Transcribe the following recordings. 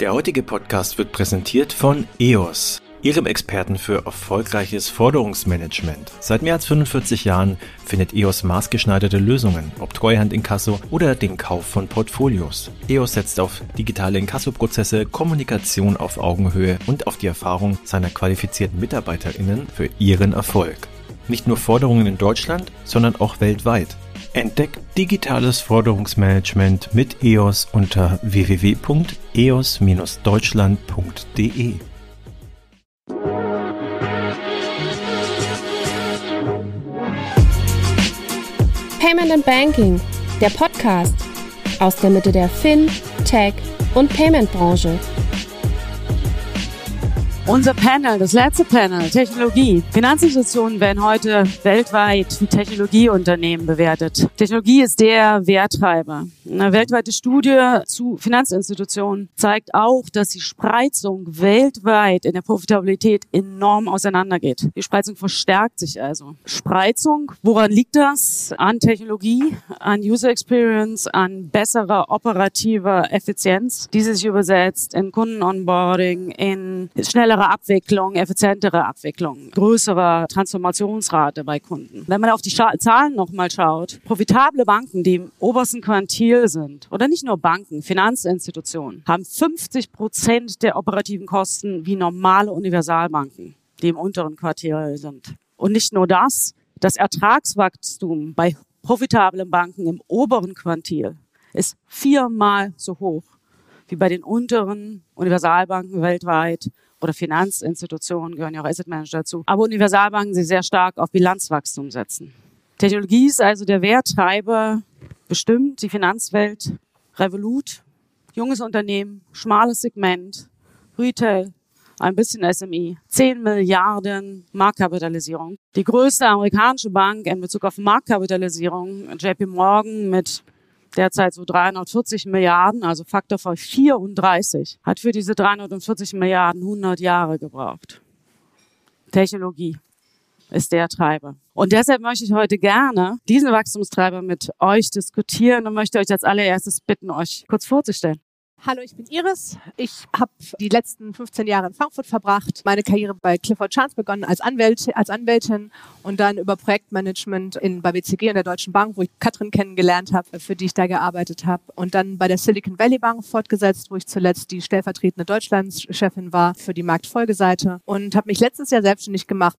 Der heutige Podcast wird präsentiert von EOS, Ihrem Experten für erfolgreiches Forderungsmanagement. Seit mehr als 45 Jahren findet EOS maßgeschneiderte Lösungen, ob Treuhand Inkasso oder den Kauf von Portfolios. EOS setzt auf digitale Inkassoprozesse, Kommunikation auf Augenhöhe und auf die Erfahrung seiner qualifizierten MitarbeiterInnen für ihren Erfolg. Nicht nur Forderungen in Deutschland, sondern auch weltweit. Entdeckt digitales Forderungsmanagement mit EOS unter www.eos-deutschland.de. Payment and Banking, der Podcast aus der Mitte der Fin, Tech und Payment Branche. Unser Panel, das letzte Panel, Technologie. Finanzinstitutionen werden heute weltweit wie Technologieunternehmen bewertet. Technologie ist der Werttreiber. Eine weltweite Studie zu Finanzinstitutionen zeigt auch, dass die Spreizung weltweit in der Profitabilität enorm auseinandergeht. Die Spreizung verstärkt sich also. Spreizung, woran liegt das? An Technologie, an User Experience, an besserer operativer Effizienz, die sich übersetzt in Kundenonboarding, in schneller schnellere Abwicklung, effizientere Abwicklung, größere Transformationsrate bei Kunden. Wenn man auf die Scha Zahlen nochmal schaut, profitable Banken, die im obersten Quantil sind, oder nicht nur Banken, Finanzinstitutionen, haben 50 Prozent der operativen Kosten wie normale Universalbanken, die im unteren Quartil sind. Und nicht nur das, das Ertragswachstum bei profitablen Banken im oberen Quantil ist viermal so hoch wie bei den unteren Universalbanken weltweit oder Finanzinstitutionen gehören ja auch Asset Manager dazu. Aber Universalbanken, die sehr stark auf Bilanzwachstum setzen. Technologie ist also der Werttreiber, bestimmt die Finanzwelt, Revolut, junges Unternehmen, schmales Segment, Retail, ein bisschen SMI, 10 Milliarden Marktkapitalisierung. Die größte amerikanische Bank in Bezug auf Marktkapitalisierung, JP Morgan mit derzeit so 340 Milliarden, also Faktor von 34, hat für diese 340 Milliarden 100 Jahre gebraucht. Technologie ist der Treiber. Und deshalb möchte ich heute gerne diesen Wachstumstreiber mit euch diskutieren und möchte euch als allererstes bitten, euch kurz vorzustellen. Hallo, ich bin Iris. Ich habe die letzten 15 Jahre in Frankfurt verbracht, meine Karriere bei Clifford Chance begonnen als, Anwält, als Anwältin und dann über Projektmanagement in, bei BCG in der Deutschen Bank, wo ich Katrin kennengelernt habe, für die ich da gearbeitet habe. Und dann bei der Silicon Valley Bank fortgesetzt, wo ich zuletzt die stellvertretende Deutschlandschefin war für die Marktfolgeseite und habe mich letztes Jahr selbstständig gemacht.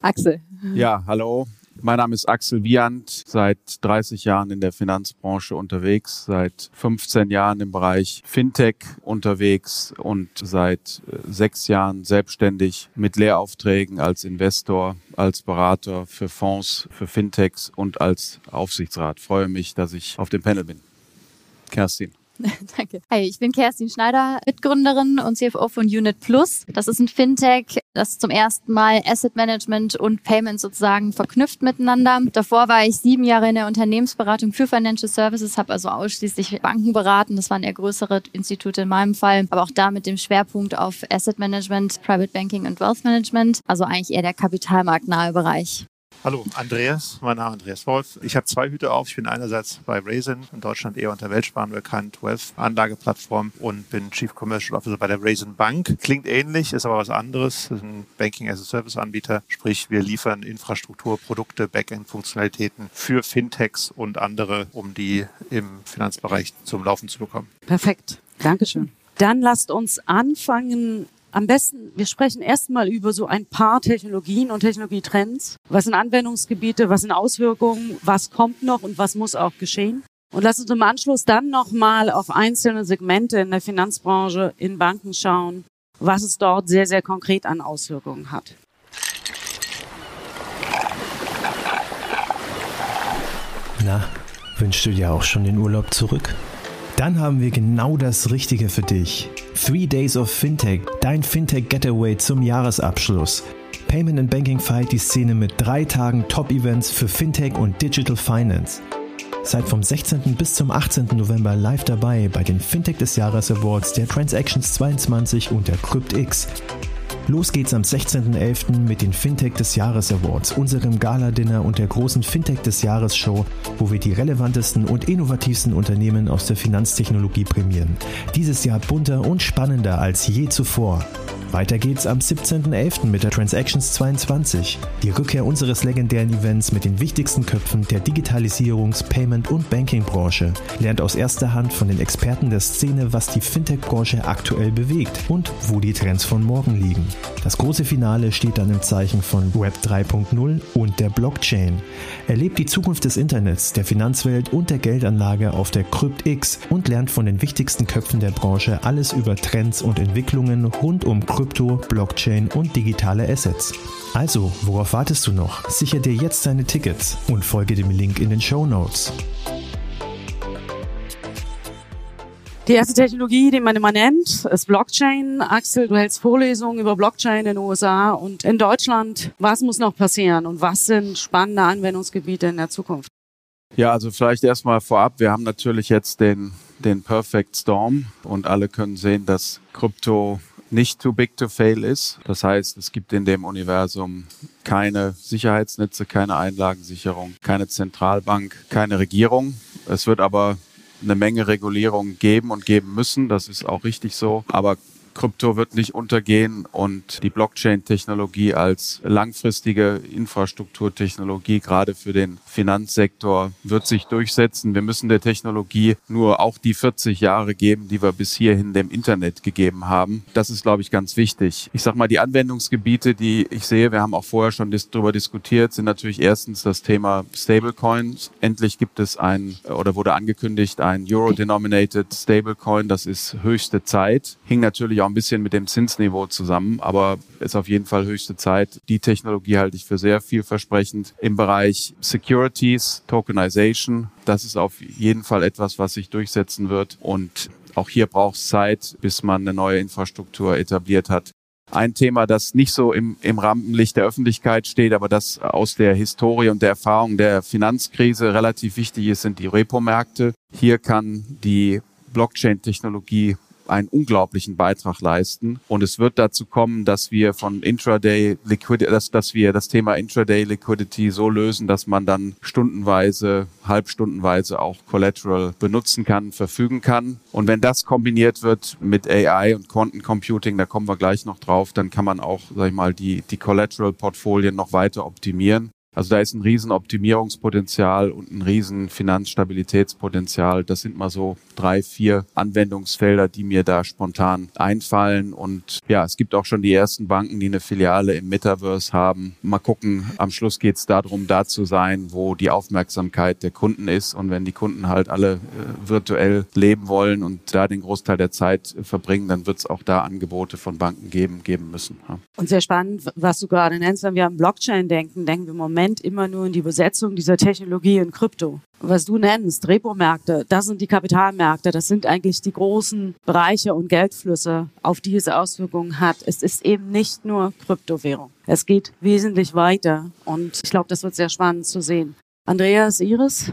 Axel. Ja, hallo. Mein Name ist Axel Wiant, seit 30 Jahren in der Finanzbranche unterwegs, seit 15 Jahren im Bereich Fintech unterwegs und seit äh, sechs Jahren selbstständig mit Lehraufträgen als Investor, als Berater für Fonds, für Fintechs und als Aufsichtsrat. Ich freue mich, dass ich auf dem Panel bin. Kerstin. Danke. Hi, ich bin Kerstin Schneider, Mitgründerin und CFO von Unit Plus. Das ist ein Fintech, das zum ersten Mal Asset Management und Payment sozusagen verknüpft miteinander. Davor war ich sieben Jahre in der Unternehmensberatung für Financial Services, habe also ausschließlich Banken beraten. Das waren eher größere Institute in meinem Fall, aber auch da mit dem Schwerpunkt auf Asset Management, Private Banking und Wealth Management. Also eigentlich eher der kapitalmarktnahe Bereich. Hallo, Andreas, mein Name ist Andreas Wolf. Ich habe zwei Hüte auf. Ich bin einerseits bei Raisin, in Deutschland eher unter Weltsparen bekannt, Wealth-Anlageplattform und bin Chief Commercial Officer bei der Raisin Bank. Klingt ähnlich, ist aber was anderes. Das ist ein Banking-as-a-Service-Anbieter, sprich wir liefern Infrastruktur, Produkte, Backend-Funktionalitäten für Fintechs und andere, um die im Finanzbereich zum Laufen zu bekommen. Perfekt, Dankeschön. Dann lasst uns anfangen, am besten, wir sprechen erstmal über so ein paar Technologien und Technologietrends. Was sind Anwendungsgebiete, was sind Auswirkungen, was kommt noch und was muss auch geschehen? Und lass uns im Anschluss dann nochmal auf einzelne Segmente in der Finanzbranche, in Banken schauen, was es dort sehr, sehr konkret an Auswirkungen hat. Na, wünschst du dir auch schon den Urlaub zurück? Dann haben wir genau das Richtige für dich. Three Days of Fintech, dein Fintech Getaway zum Jahresabschluss. Payment and Banking feiert die Szene mit drei Tagen Top-Events für Fintech und Digital Finance. Seid vom 16. bis zum 18. November live dabei bei den Fintech des Jahres Awards der Transactions 22 und der CryptX. Los geht's am 16.11. mit den Fintech des Jahres Awards, unserem Gala-Dinner und der großen Fintech des Jahres Show, wo wir die relevantesten und innovativsten Unternehmen aus der Finanztechnologie prämieren. Dieses Jahr bunter und spannender als je zuvor. Weiter geht's am 17.11. mit der Transactions 22, die Rückkehr unseres legendären Events mit den wichtigsten Köpfen der Digitalisierungs-, Payment- und Banking-Branche. Lernt aus erster Hand von den Experten der Szene, was die Fintech-Branche aktuell bewegt und wo die Trends von morgen liegen. Das große Finale steht dann im Zeichen von Web 3.0 und der Blockchain. Erlebt die Zukunft des Internets, der Finanzwelt und der Geldanlage auf der CryptX und lernt von den wichtigsten Köpfen der Branche alles über Trends und Entwicklungen rund um Krypto, Blockchain und digitale Assets. Also, worauf wartest du noch? Sicher dir jetzt deine Tickets und folge dem Link in den Show Notes. Die erste Technologie, die man immer nennt, ist Blockchain. Axel, du hältst Vorlesungen über Blockchain in den USA und in Deutschland. Was muss noch passieren und was sind spannende Anwendungsgebiete in der Zukunft? Ja, also vielleicht erstmal vorab. Wir haben natürlich jetzt den, den Perfect Storm und alle können sehen, dass Krypto nicht too big to fail ist. Das heißt, es gibt in dem Universum keine Sicherheitsnetze, keine Einlagensicherung, keine Zentralbank, keine Regierung. Es wird aber eine Menge Regulierung geben und geben müssen. Das ist auch richtig so. Aber Krypto wird nicht untergehen und die Blockchain-Technologie als langfristige Infrastrukturtechnologie gerade für den Finanzsektor wird sich durchsetzen. Wir müssen der Technologie nur auch die 40 Jahre geben, die wir bis hierhin dem Internet gegeben haben. Das ist, glaube ich, ganz wichtig. Ich sage mal, die Anwendungsgebiete, die ich sehe, wir haben auch vorher schon darüber diskutiert, sind natürlich erstens das Thema Stablecoins. Endlich gibt es ein oder wurde angekündigt ein Euro-denominated Stablecoin. Das ist höchste Zeit. Hing natürlich auch ein bisschen mit dem Zinsniveau zusammen, aber ist auf jeden Fall höchste Zeit. Die Technologie halte ich für sehr vielversprechend. Im Bereich Securities, Tokenization, das ist auf jeden Fall etwas, was sich durchsetzen wird. Und auch hier braucht es Zeit, bis man eine neue Infrastruktur etabliert hat. Ein Thema, das nicht so im, im Rampenlicht der Öffentlichkeit steht, aber das aus der Historie und der Erfahrung der Finanzkrise relativ wichtig ist, sind die Repo-Märkte. Hier kann die Blockchain-Technologie einen unglaublichen Beitrag leisten. Und es wird dazu kommen, dass wir von Intraday Liquidity, dass, dass wir das Thema Intraday Liquidity so lösen, dass man dann stundenweise, halbstundenweise auch Collateral benutzen kann, verfügen kann. Und wenn das kombiniert wird mit AI und Quantencomputing, da kommen wir gleich noch drauf, dann kann man auch, sag ich mal, die, die Collateral-Portfolien noch weiter optimieren. Also da ist ein riesen Optimierungspotenzial und ein riesen Finanzstabilitätspotenzial. Das sind mal so drei, vier Anwendungsfelder, die mir da spontan einfallen. Und ja, es gibt auch schon die ersten Banken, die eine Filiale im Metaverse haben. Mal gucken, am Schluss geht es darum, da zu sein, wo die Aufmerksamkeit der Kunden ist. Und wenn die Kunden halt alle äh, virtuell leben wollen und da den Großteil der Zeit verbringen, dann wird es auch da Angebote von Banken geben, geben müssen. Ja. Und sehr spannend, was du gerade nennst, wenn wir an Blockchain denken, denken wir im Moment immer nur in die Besetzung dieser Technologie in Krypto. Was du nennst, Repo-Märkte, das sind die Kapitalmärkte, das sind eigentlich die großen Bereiche und Geldflüsse, auf die es Auswirkungen hat. Es ist eben nicht nur Kryptowährung. Es geht wesentlich weiter und ich glaube, das wird sehr spannend zu sehen. Andreas, Iris?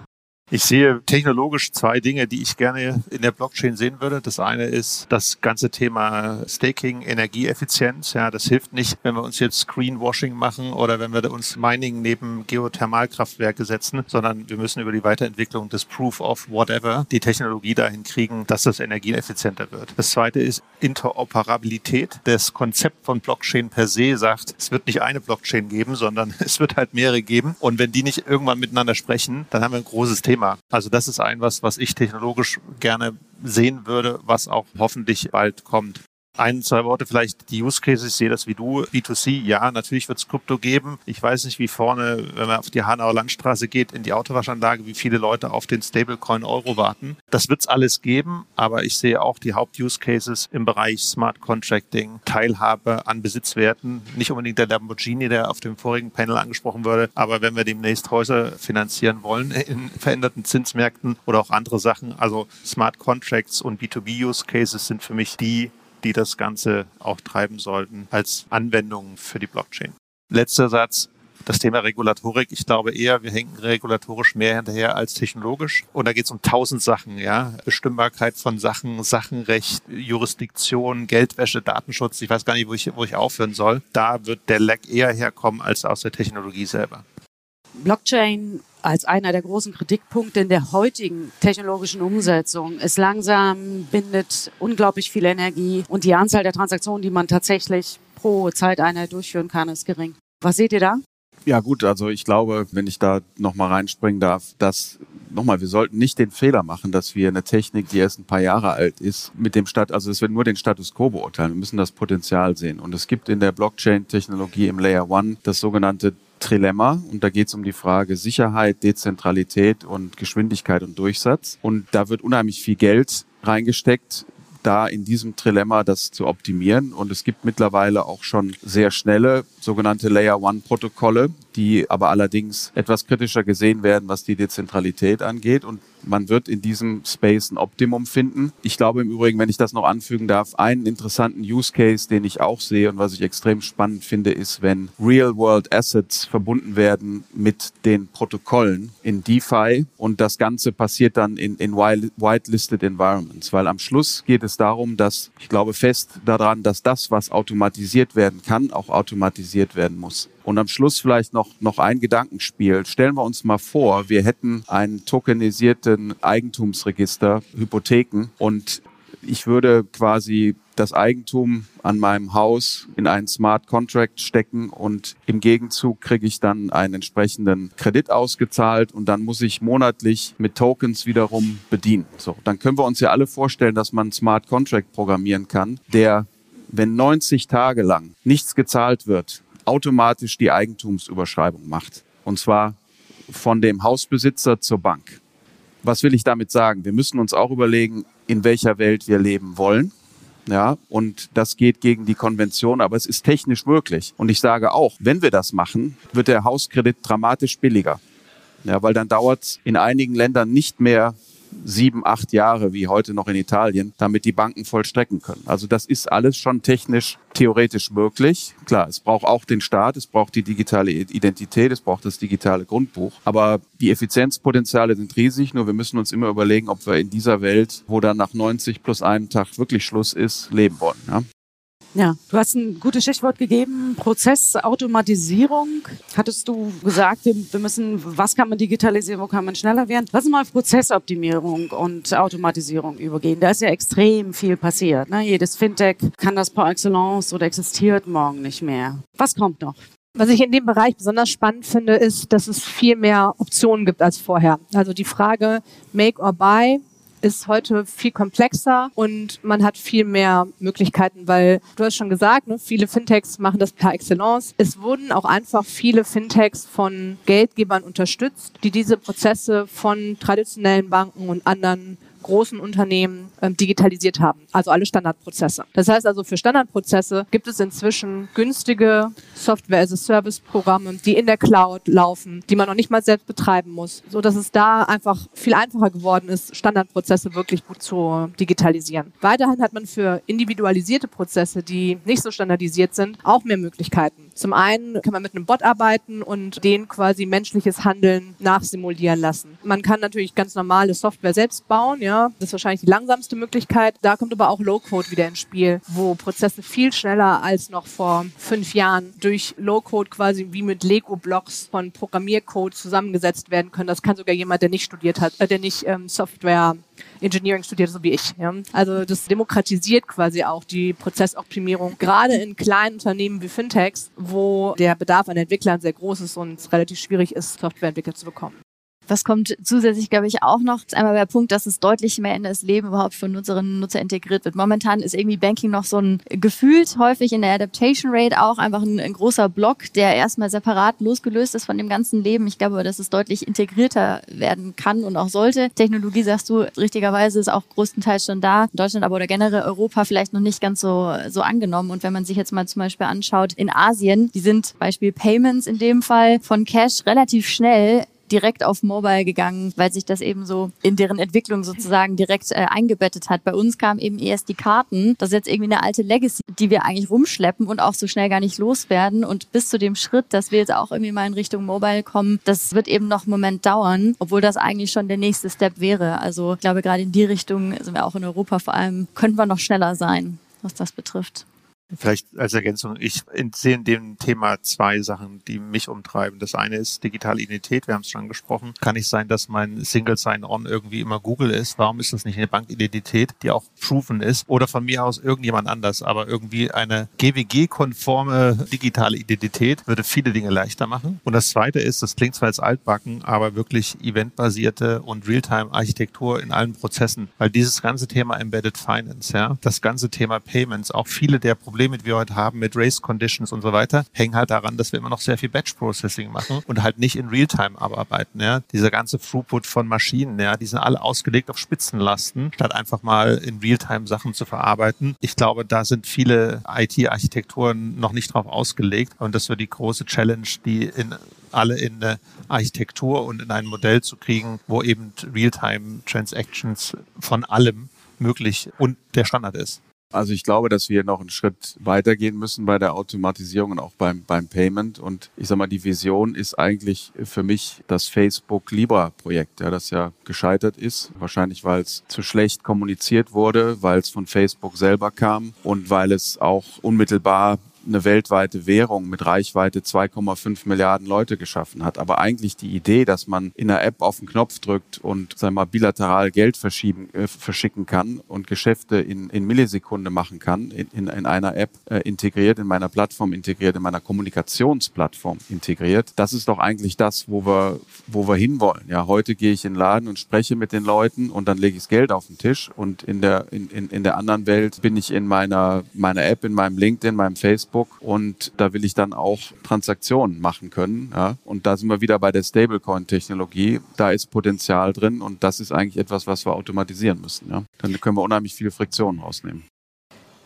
Ich sehe technologisch zwei Dinge, die ich gerne in der Blockchain sehen würde. Das eine ist das ganze Thema Staking, Energieeffizienz. Ja, das hilft nicht, wenn wir uns jetzt Greenwashing machen oder wenn wir uns Mining neben Geothermalkraftwerke setzen, sondern wir müssen über die Weiterentwicklung des Proof of Whatever die Technologie dahin kriegen, dass das energieeffizienter wird. Das zweite ist Interoperabilität. Das Konzept von Blockchain per se sagt, es wird nicht eine Blockchain geben, sondern es wird halt mehrere geben. Und wenn die nicht irgendwann miteinander sprechen, dann haben wir ein großes Thema. Thema. Also das ist ein was, was ich technologisch gerne sehen würde, was auch hoffentlich bald kommt. Ein, zwei Worte vielleicht, die Use Cases, ich sehe das wie du, B2C, ja, natürlich wird es Krypto geben. Ich weiß nicht, wie vorne, wenn man auf die Hanauer Landstraße geht, in die Autowaschanlage, wie viele Leute auf den Stablecoin Euro warten. Das wird es alles geben, aber ich sehe auch die Haupt-Use Cases im Bereich Smart Contracting, Teilhabe an Besitzwerten, nicht unbedingt der Lamborghini, der auf dem vorigen Panel angesprochen wurde, aber wenn wir demnächst Häuser finanzieren wollen in veränderten Zinsmärkten oder auch andere Sachen, also Smart Contracts und B2B Use Cases sind für mich die, die das Ganze auch treiben sollten als Anwendung für die Blockchain. Letzter Satz. Das Thema Regulatorik, ich glaube eher, wir hängen regulatorisch mehr hinterher als technologisch. Und da geht es um tausend Sachen, ja. Bestimmbarkeit von Sachen, Sachenrecht, Jurisdiktion, Geldwäsche, Datenschutz. Ich weiß gar nicht, wo ich, wo ich aufhören soll. Da wird der Lag eher herkommen als aus der Technologie selber. Blockchain als einer der großen Kritikpunkte in der heutigen technologischen Umsetzung ist langsam, bindet unglaublich viel Energie und die Anzahl der Transaktionen, die man tatsächlich pro Zeiteinheit durchführen kann, ist gering. Was seht ihr da? Ja gut, also ich glaube, wenn ich da nochmal reinspringen darf, dass nochmal, wir sollten nicht den Fehler machen, dass wir eine Technik, die erst ein paar Jahre alt ist, mit dem Stat, also es wird nur den Status quo beurteilen. Wir müssen das Potenzial sehen. Und es gibt in der Blockchain-Technologie im Layer One das sogenannte Trilemma und da geht es um die Frage Sicherheit, Dezentralität und Geschwindigkeit und Durchsatz. Und da wird unheimlich viel Geld reingesteckt, da in diesem Trilemma das zu optimieren. Und es gibt mittlerweile auch schon sehr schnelle sogenannte Layer One Protokolle, die aber allerdings etwas kritischer gesehen werden, was die Dezentralität angeht. Und man wird in diesem Space ein Optimum finden. Ich glaube im Übrigen, wenn ich das noch anfügen darf, einen interessanten Use Case, den ich auch sehe und was ich extrem spannend finde, ist, wenn Real-World Assets verbunden werden mit den Protokollen in DeFi und das Ganze passiert dann in, in whitelisted Environments, weil am Schluss geht es darum, dass ich glaube fest daran, dass das, was automatisiert werden kann, auch automatisiert werden muss. Und am Schluss vielleicht noch, noch ein Gedankenspiel. Stellen wir uns mal vor, wir hätten einen tokenisierten Eigentumsregister, Hypotheken und ich würde quasi das Eigentum an meinem Haus in einen Smart Contract stecken und im Gegenzug kriege ich dann einen entsprechenden Kredit ausgezahlt und dann muss ich monatlich mit Tokens wiederum bedienen. So, dann können wir uns ja alle vorstellen, dass man einen Smart Contract programmieren kann, der wenn 90 Tage lang nichts gezahlt wird, automatisch die Eigentumsüberschreibung macht. Und zwar von dem Hausbesitzer zur Bank. Was will ich damit sagen? Wir müssen uns auch überlegen, in welcher Welt wir leben wollen. Ja, und das geht gegen die Konvention, aber es ist technisch möglich. Und ich sage auch, wenn wir das machen, wird der Hauskredit dramatisch billiger. Ja, weil dann dauert es in einigen Ländern nicht mehr sieben, acht Jahre wie heute noch in Italien, damit die Banken vollstrecken können. Also das ist alles schon technisch, theoretisch möglich. Klar, es braucht auch den Staat, es braucht die digitale Identität, es braucht das digitale Grundbuch. Aber die Effizienzpotenziale sind riesig, nur wir müssen uns immer überlegen, ob wir in dieser Welt, wo dann nach 90 plus einem Tag wirklich Schluss ist, leben wollen. Ja? Ja, du hast ein gutes Stichwort gegeben, Prozessautomatisierung. Hattest du gesagt, wir, wir, müssen, was kann man digitalisieren, wo kann man schneller werden? Lass uns mal auf Prozessoptimierung und Automatisierung übergehen. Da ist ja extrem viel passiert. Ne? Jedes Fintech kann das par excellence oder existiert morgen nicht mehr. Was kommt noch? Was ich in dem Bereich besonders spannend finde, ist, dass es viel mehr Optionen gibt als vorher. Also die Frage Make or Buy ist heute viel komplexer und man hat viel mehr Möglichkeiten, weil du hast schon gesagt, ne, viele Fintechs machen das per Excellence. Es wurden auch einfach viele Fintechs von Geldgebern unterstützt, die diese Prozesse von traditionellen Banken und anderen großen Unternehmen ähm, digitalisiert haben, also alle Standardprozesse. Das heißt also, für Standardprozesse gibt es inzwischen günstige Software-as-a-Service-Programme, die in der Cloud laufen, die man noch nicht mal selbst betreiben muss, so dass es da einfach viel einfacher geworden ist, Standardprozesse wirklich gut zu digitalisieren. Weiterhin hat man für individualisierte Prozesse, die nicht so standardisiert sind, auch mehr Möglichkeiten. Zum einen kann man mit einem Bot arbeiten und den quasi menschliches Handeln nachsimulieren lassen. Man kann natürlich ganz normale Software selbst bauen, ja. Das ist wahrscheinlich die langsamste Möglichkeit. Da kommt aber auch Low-Code wieder ins Spiel, wo Prozesse viel schneller als noch vor fünf Jahren durch Low-Code quasi wie mit Lego-Blocks von Programmiercode zusammengesetzt werden können. Das kann sogar jemand, der nicht studiert hat, äh, der nicht ähm, Software Engineering studiert, so wie ich. Ja. Also das demokratisiert quasi auch die Prozessoptimierung, gerade in kleinen Unternehmen wie Fintechs, wo der Bedarf an Entwicklern sehr groß ist und es relativ schwierig ist, Softwareentwickler zu bekommen. Was kommt zusätzlich, glaube ich, auch noch? Einmal der Punkt, dass es deutlich mehr in das Leben überhaupt von Nutzerinnen und Nutzer integriert wird. Momentan ist irgendwie Banking noch so ein gefühlt häufig in der Adaptation Rate auch einfach ein, ein großer Block, der erstmal separat losgelöst ist von dem ganzen Leben. Ich glaube, dass es deutlich integrierter werden kann und auch sollte. Technologie, sagst du, richtigerweise ist auch größtenteils schon da. Deutschland aber oder generell Europa vielleicht noch nicht ganz so, so angenommen. Und wenn man sich jetzt mal zum Beispiel anschaut, in Asien, die sind Beispiel Payments in dem Fall von Cash relativ schnell direkt auf Mobile gegangen, weil sich das eben so in deren Entwicklung sozusagen direkt äh, eingebettet hat. Bei uns kamen eben erst die Karten. Das ist jetzt irgendwie eine alte Legacy, die wir eigentlich rumschleppen und auch so schnell gar nicht loswerden. Und bis zu dem Schritt, dass wir jetzt auch irgendwie mal in Richtung Mobile kommen, das wird eben noch einen Moment dauern, obwohl das eigentlich schon der nächste Step wäre. Also ich glaube, gerade in die Richtung sind wir auch in Europa vor allem, können wir noch schneller sein, was das betrifft. Vielleicht als Ergänzung, ich sehe in dem Thema zwei Sachen, die mich umtreiben. Das eine ist digitale Identität, wir haben es schon angesprochen. Kann nicht sein, dass mein Single Sign-On irgendwie immer Google ist. Warum ist das nicht eine Bankidentität, die auch proven ist? Oder von mir aus irgendjemand anders, aber irgendwie eine GWG-konforme digitale Identität würde viele Dinge leichter machen. Und das zweite ist, das klingt zwar jetzt altbacken, aber wirklich eventbasierte und Realtime-Architektur in allen Prozessen. Weil dieses ganze Thema Embedded Finance, ja, das ganze Thema Payments, auch viele der Probleme, Probleme, die wir heute haben mit Race Conditions und so weiter, hängen halt daran, dass wir immer noch sehr viel Batch Processing machen und halt nicht in Realtime arbeiten. Ja. Dieser ganze Throughput von Maschinen, ja, die sind alle ausgelegt auf Spitzenlasten, statt einfach mal in Realtime Sachen zu verarbeiten. Ich glaube, da sind viele IT-Architekturen noch nicht drauf ausgelegt und das wird die große Challenge, die in alle in eine Architektur und in ein Modell zu kriegen, wo eben Realtime Transactions von allem möglich und der Standard ist. Also ich glaube, dass wir noch einen Schritt weitergehen müssen bei der Automatisierung und auch beim, beim Payment. Und ich sage mal, die Vision ist eigentlich für mich das Facebook Libra Projekt, ja, das ja gescheitert ist. Wahrscheinlich, weil es zu schlecht kommuniziert wurde, weil es von Facebook selber kam und weil es auch unmittelbar eine weltweite Währung mit Reichweite 2,5 Milliarden Leute geschaffen hat. Aber eigentlich die Idee, dass man in einer App auf den Knopf drückt und sagen wir mal, bilateral Geld verschieben, äh, verschicken kann und Geschäfte in, in Millisekunde machen kann, in, in, in einer App äh, integriert, in meiner Plattform integriert, in meiner Kommunikationsplattform integriert, das ist doch eigentlich das, wo wir, wo wir hinwollen. Ja, heute gehe ich in den Laden und spreche mit den Leuten und dann lege ich das Geld auf den Tisch und in der, in, in, in der anderen Welt bin ich in meiner, meiner App, in meinem LinkedIn, meinem Facebook Facebook und da will ich dann auch Transaktionen machen können. Ja? Und da sind wir wieder bei der Stablecoin-Technologie. Da ist Potenzial drin und das ist eigentlich etwas, was wir automatisieren müssen. Ja? Dann können wir unheimlich viele Friktionen rausnehmen.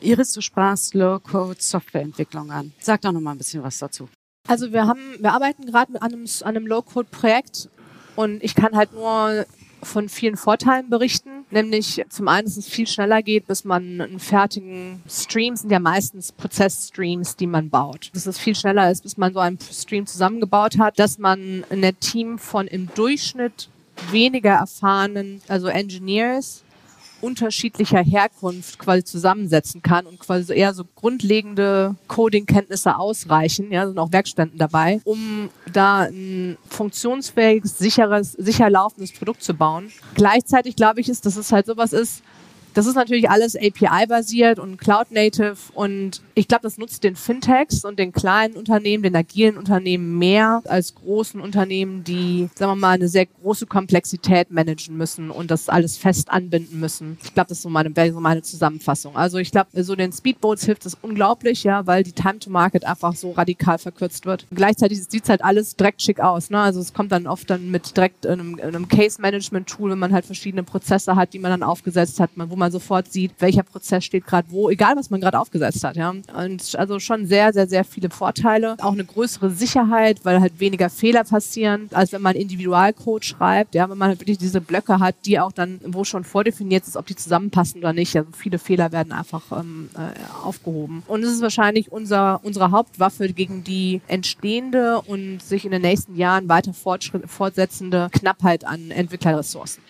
Iris, du sprachst Low-Code-Softwareentwicklung an. Sag doch noch mal ein bisschen was dazu. Also wir haben, wir arbeiten gerade an einem, an einem Low-Code-Projekt und ich kann halt nur von vielen Vorteilen berichten. Nämlich zum einen, dass es viel schneller geht, bis man einen fertigen Stream, sind ja meistens Prozessstreams, die man baut. Dass es viel schneller ist, bis man so einen Stream zusammengebaut hat, dass man ein Team von im Durchschnitt weniger erfahrenen, also Engineers, unterschiedlicher Herkunft quasi zusammensetzen kann und quasi eher so grundlegende Coding-Kenntnisse ausreichen, ja, sind auch Werkstätten dabei, um da ein funktionsfähiges, sicheres, sicher laufendes Produkt zu bauen. Gleichzeitig glaube ich, ist, dass es halt sowas ist, das ist natürlich alles API-basiert und Cloud-Native und ich glaube, das nutzt den Fintechs und den kleinen Unternehmen, den agilen Unternehmen mehr als großen Unternehmen, die, sagen wir mal, eine sehr große Komplexität managen müssen und das alles fest anbinden müssen. Ich glaube, das ist so meine, wäre so meine Zusammenfassung. Also ich glaube, so den Speedboats hilft es unglaublich, ja, weil die Time to Market einfach so radikal verkürzt wird. Gleichzeitig sieht es halt alles direkt schick aus. Ne? Also es kommt dann oft dann mit direkt einem, einem Case-Management-Tool, wenn man halt verschiedene Prozesse hat, die man dann aufgesetzt hat, wo man sofort sieht, welcher Prozess steht gerade wo, egal was man gerade aufgesetzt hat. Ja. Und also schon sehr, sehr, sehr viele Vorteile. Auch eine größere Sicherheit, weil halt weniger Fehler passieren, als wenn man Individualcode schreibt. Ja, wenn man halt wirklich diese Blöcke hat, die auch dann, wo schon vordefiniert ist, ob die zusammenpassen oder nicht. Also viele Fehler werden einfach ähm, äh, aufgehoben. Und es ist wahrscheinlich unser, unsere Hauptwaffe gegen die entstehende und sich in den nächsten Jahren weiter fortsetzende Knappheit an Entwicklerressourcen.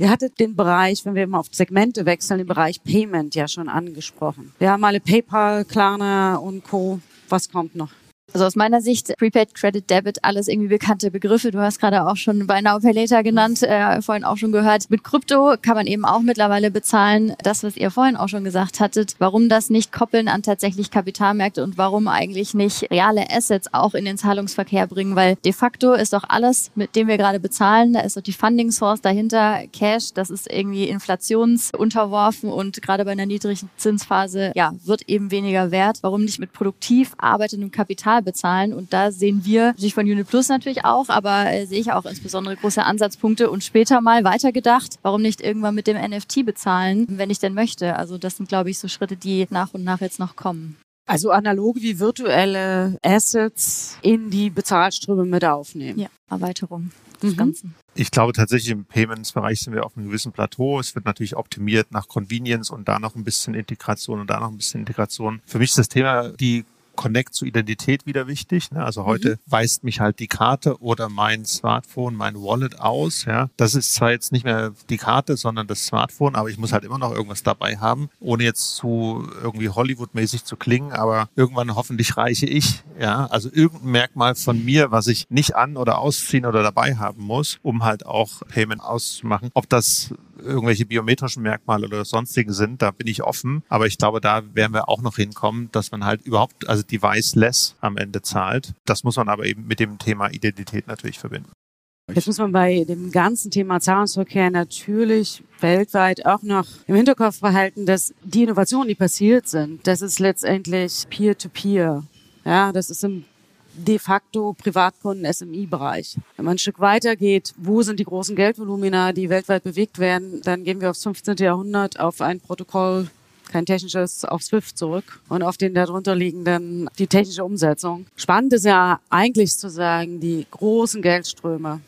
Ihr hattet den Bereich, wenn wir mal auf Segmente wechseln, den Bereich Payment ja schon angesprochen. Wir haben alle PayPal, Klarna und Co. Was kommt noch? Also aus meiner Sicht, Prepaid Credit Debit, alles irgendwie bekannte Begriffe. Du hast gerade auch schon bei Now Pay Later genannt, äh, vorhin auch schon gehört. Mit Krypto kann man eben auch mittlerweile bezahlen. Das, was ihr vorhin auch schon gesagt hattet, warum das nicht koppeln an tatsächlich Kapitalmärkte und warum eigentlich nicht reale Assets auch in den Zahlungsverkehr bringen, weil de facto ist doch alles, mit dem wir gerade bezahlen, da ist doch die Funding Source dahinter, Cash, das ist irgendwie inflationsunterworfen und gerade bei einer niedrigen Zinsphase, ja, wird eben weniger wert. Warum nicht mit produktiv arbeitendem Kapital Personal bezahlen. Und da sehen wir sich von Unit Plus natürlich auch, aber äh, sehe ich auch insbesondere große Ansatzpunkte und später mal weitergedacht, warum nicht irgendwann mit dem NFT bezahlen, wenn ich denn möchte. Also das sind, glaube ich, so Schritte, die nach und nach jetzt noch kommen. Also analog wie virtuelle Assets in die Bezahlströme mit aufnehmen. Ja, Erweiterung. des Mhm. Ganzen? Ich glaube tatsächlich im Payments-Bereich sind wir auf einem gewissen Plateau. Es wird natürlich optimiert nach Convenience und da noch ein bisschen Integration und da noch ein bisschen Integration. Für mich ist das Thema die Connect zur Identität wieder wichtig. Ne? Also heute weist mich halt die Karte oder mein Smartphone, mein Wallet aus. Ja, das ist zwar jetzt nicht mehr die Karte, sondern das Smartphone, aber ich muss halt immer noch irgendwas dabei haben, ohne jetzt zu irgendwie Hollywood-mäßig zu klingen. Aber irgendwann hoffentlich reiche ich. Ja, also irgendein Merkmal von mir, was ich nicht an oder ausziehen oder dabei haben muss, um halt auch Payment auszumachen. Ob das irgendwelche biometrischen Merkmale oder sonstigen sind, da bin ich offen. Aber ich glaube, da werden wir auch noch hinkommen, dass man halt überhaupt, also device-less am Ende zahlt. Das muss man aber eben mit dem Thema Identität natürlich verbinden. Jetzt muss man bei dem ganzen Thema Zahlungsverkehr natürlich weltweit auch noch im Hinterkopf behalten, dass die Innovationen, die passiert sind, das ist letztendlich Peer-to-Peer. Ja, das ist im de facto Privatkunden-SMI-Bereich. Wenn man ein Stück weiter geht, wo sind die großen Geldvolumina, die weltweit bewegt werden, dann gehen wir aufs 15. Jahrhundert auf ein Protokoll kein technisches auf Swift zurück und auf den darunter liegenden die technische Umsetzung. Spannend ist ja eigentlich zu sagen, die großen Geldströme,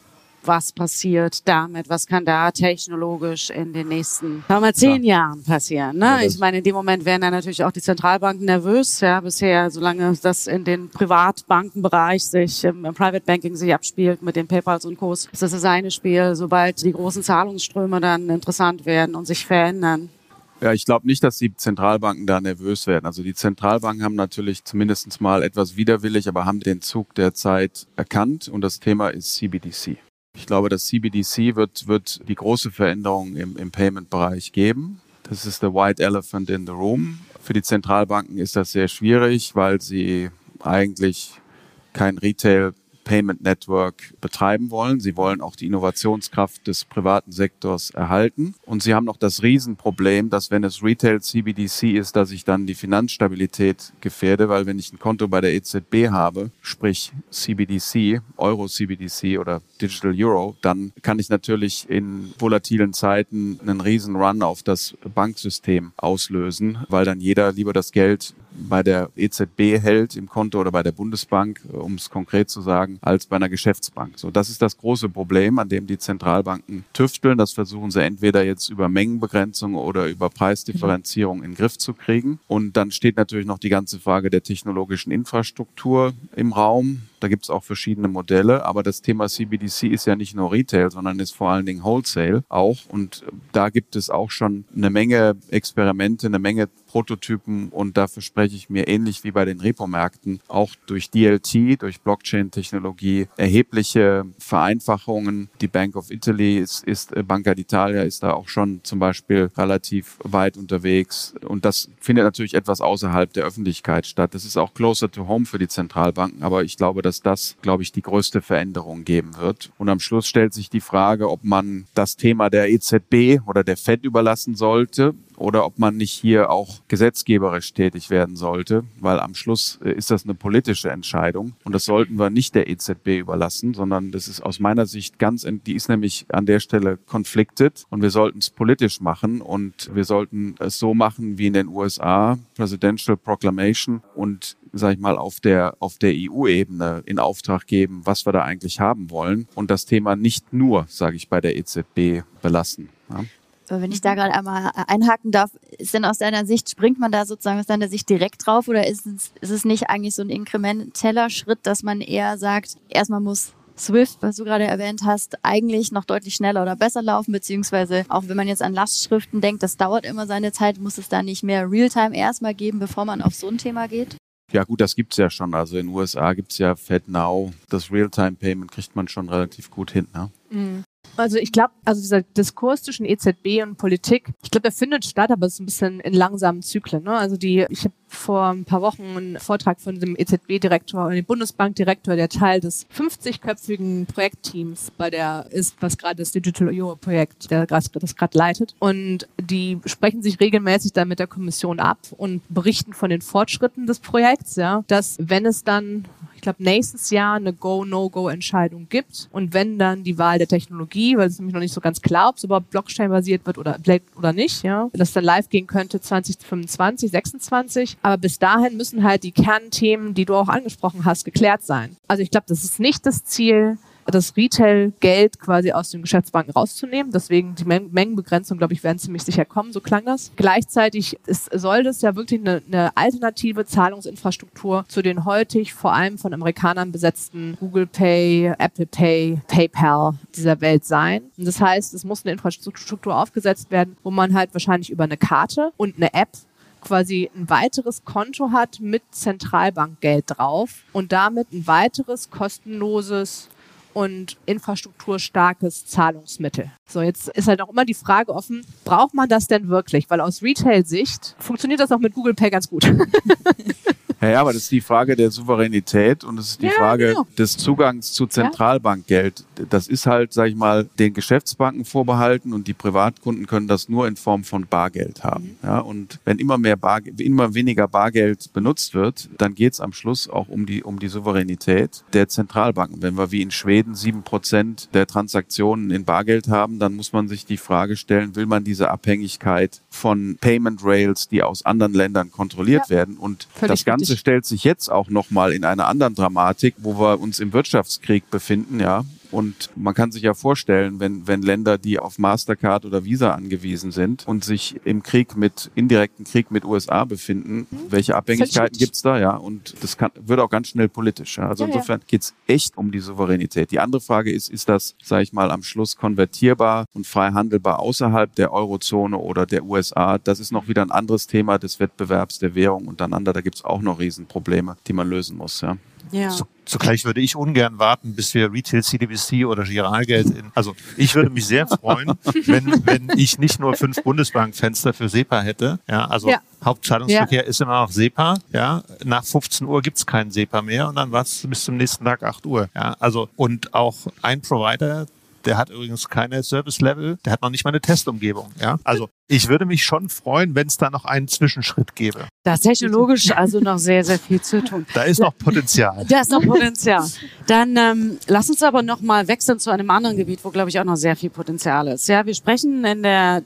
was passiert damit, was kann da technologisch in den nächsten, sagen wir mal, zehn Jahren passieren. Ne? Ja, ich meine, in dem Moment werden dann natürlich auch die Zentralbanken nervös. Ja, bisher, solange das in den Privatbankenbereich sich im, im Private Banking sich abspielt mit den PayPals und Co. ist das das eine Spiel. Sobald die großen Zahlungsströme dann interessant werden und sich verändern, Ja, ich glaube nicht, dass die Zentralbanken da nervös werden. Also die Zentralbanken haben natürlich zumindest mal etwas widerwillig, aber haben den Zug der Zeit erkannt und das Thema ist CBDC. Ich glaube, das CBDC wird, wird die große Veränderung im, im Payment-Bereich geben. Das ist the white elephant in the room. Für die Zentralbanken ist das sehr schwierig, weil sie eigentlich kein Retail Payment Network betreiben wollen. Sie wollen auch die Innovationskraft des privaten Sektors erhalten. Und sie haben noch das Riesenproblem, dass wenn es Retail CBDC ist, dass ich dann die Finanzstabilität gefährde, weil wenn ich ein Konto bei der EZB habe, sprich CBDC, Euro CBDC oder Digital Euro, dann kann ich natürlich in volatilen Zeiten einen riesen Run auf das Banksystem auslösen, weil dann jeder lieber das Geld bei der EZB hält im Konto oder bei der Bundesbank, um es konkret zu sagen, als bei einer Geschäftsbank. So, das ist das große Problem, an dem die Zentralbanken tüfteln. Das versuchen sie entweder jetzt über Mengenbegrenzung oder über Preisdifferenzierung in den Griff zu kriegen. Und dann steht natürlich noch die ganze Frage der technologischen Infrastruktur im Raum. Da gibt es auch verschiedene Modelle, aber das Thema CBDC ist ja nicht nur Retail, sondern ist vor allen Dingen Wholesale auch. Und da gibt es auch schon eine Menge Experimente, eine Menge Prototypen und da verspreche ich mir ähnlich wie bei den Repo-Märkten auch durch DLT, durch Blockchain-Technologie erhebliche Vereinfachungen. Die Bank of Italy ist, ist äh, Banca d'Italia ist da auch schon zum Beispiel relativ weit unterwegs und das findet natürlich etwas außerhalb der Öffentlichkeit statt. Das ist auch closer to home für die Zentralbanken, aber ich glaube, dass das, glaube ich, die größte Veränderung geben wird. Und am Schluss stellt sich die Frage, ob man das Thema der EZB oder der Fed überlassen sollte oder ob man nicht hier auch gesetzgeberisch tätig werden sollte, weil am Schluss äh, ist das eine politische Entscheidung und das sollten wir nicht der EZB überlassen, sondern das ist aus meiner Sicht ganz, die ist nämlich an der Stelle conflicted und wir sollten es politisch machen und wir sollten es so machen wie in den USA, Presidential Proclamation und sag ich mal, auf der, auf der EU-Ebene in Auftrag geben, was wir da eigentlich haben wollen und das Thema nicht nur, sage ich, bei der EZB belassen. Ja. Aber wenn ich da gerade einmal einhaken darf, ist denn aus deiner Sicht, springt man da sozusagen aus deiner Sicht direkt drauf oder ist es, ist es nicht eigentlich so ein inkrementeller Schritt, dass man eher sagt, erstmal muss Swift, was du gerade erwähnt hast, eigentlich noch deutlich schneller oder besser laufen, beziehungsweise auch wenn man jetzt an Lastschriften denkt, das dauert immer seine Zeit, muss es da nicht mehr Realtime erstmal geben, bevor man auf so ein Thema geht? Ja gut, das gibt's ja schon. Also in den USA gibt's ja FedNow. Das Realtime-Payment kriegt man schon relativ gut hin. Ne? Also ich glaube, also dieser Diskurs zwischen EZB und Politik, ich glaube, der findet statt, aber es ist ein bisschen in langsamen Zyklen. Ne? Also die, ich habe vor ein paar Wochen einen Vortrag von dem EZB-Direktor und dem Bundesbankdirektor, der Teil des 50-köpfigen Projektteams bei der ist, was gerade das Digital Euro-Projekt, der das gerade leitet. Und die sprechen sich regelmäßig dann mit der Kommission ab und berichten von den Fortschritten des Projekts, ja, dass wenn es dann glaube, nächstes Jahr eine Go-No-Go-Entscheidung gibt. Und wenn dann die Wahl der Technologie, weil es nämlich noch nicht so ganz klar, ob es überhaupt Blockchain-basiert wird oder, oder nicht, ja, das dann live gehen könnte 2025, 26. Aber bis dahin müssen halt die Kernthemen, die du auch angesprochen hast, geklärt sein. Also ich glaube, das ist nicht das Ziel, das Retail-Geld quasi aus den Geschäftsbanken rauszunehmen. Deswegen die Men Mengenbegrenzung, glaube ich, werden ziemlich sicher kommen, so klang das. Gleichzeitig ist, soll das ja wirklich eine, eine alternative Zahlungsinfrastruktur zu den heutig vor allem von Amerikanern besetzten Google Pay, Apple Pay, PayPal dieser Welt sein. Und das heißt, es muss eine Infrastruktur aufgesetzt werden, wo man halt wahrscheinlich über eine Karte und eine App quasi ein weiteres Konto hat mit Zentralbankgeld drauf und damit ein weiteres kostenloses und infrastrukturstarkes Zahlungsmittel. So, jetzt ist halt auch immer die Frage offen, braucht man das denn wirklich? Weil aus Retail-Sicht funktioniert das auch mit Google Pay ganz gut. Ja, ja, aber das ist die Frage der Souveränität und es ist die Ja, Frage genau. des Zugangs zu Zentralbankgeld. Das ist halt, sag ich mal, den Geschäftsbanken vorbehalten und die Privatkunden können das nur in Form von Bargeld haben. Mhm. Ja, und wenn immer mehr Bar, immer weniger Bargeld benutzt wird, dann geht es am Schluss auch um die, um die Souveränität der Zentralbanken. Wenn wir wie in Schweden sieben Prozent der Transaktionen in Bargeld haben, dann muss man sich die Frage stellen, will man diese Abhängigkeit von Payment Rails, die aus anderen Ländern kontrolliert Ja. werden und das Ganze richtig. stellt sich jetzt auch nochmal in einer anderen Dramatik, wo wir uns im Wirtschaftskrieg befinden, ja. Und man kann sich ja vorstellen, wenn, wenn Länder, die auf Mastercard oder Visa angewiesen sind und sich im Krieg mit, indirekten Krieg mit USA befinden, welche Abhängigkeiten gibt's da, ja? Und das kann, wird auch ganz schnell politisch. Ja? Also Ja, ja. insofern geht's echt um die Souveränität. Die andere Frage ist, ist das, sage ich mal, am Schluss konvertierbar und frei handelbar außerhalb der Eurozone oder der USA? Das ist noch wieder ein anderes Thema des Wettbewerbs der Währung untereinander. Da gibt's auch noch Riesenprobleme, die man lösen muss. Ja? Ja. So, zugleich würde ich ungern warten, bis wir Retail CDBC oder Giralgeld in. Also ich würde mich sehr freuen, wenn, wenn ich nicht nur fünf Bundesbankfenster für SEPA hätte. Ja, also Ja. Hauptzahlungsverkehr ist immer noch SEPA. Ja, nach 15 Uhr gibt's keinen SEPA mehr und dann war's bis zum nächsten Tag 8 Uhr. Ja, also und auch ein Provider, der hat übrigens keine Service Level, der hat noch nicht mal eine Testumgebung. Ja, also ich würde mich schon freuen, wenn es da noch einen Zwischenschritt gäbe. Da ist technologisch also noch sehr, sehr viel zu tun. Da ist noch Potenzial. Da ist noch Potenzial. Dann ähm, lass uns aber noch mal wechseln zu einem anderen Gebiet, wo, glaube ich, auch noch sehr viel Potenzial ist. Ja, wir sprechen in der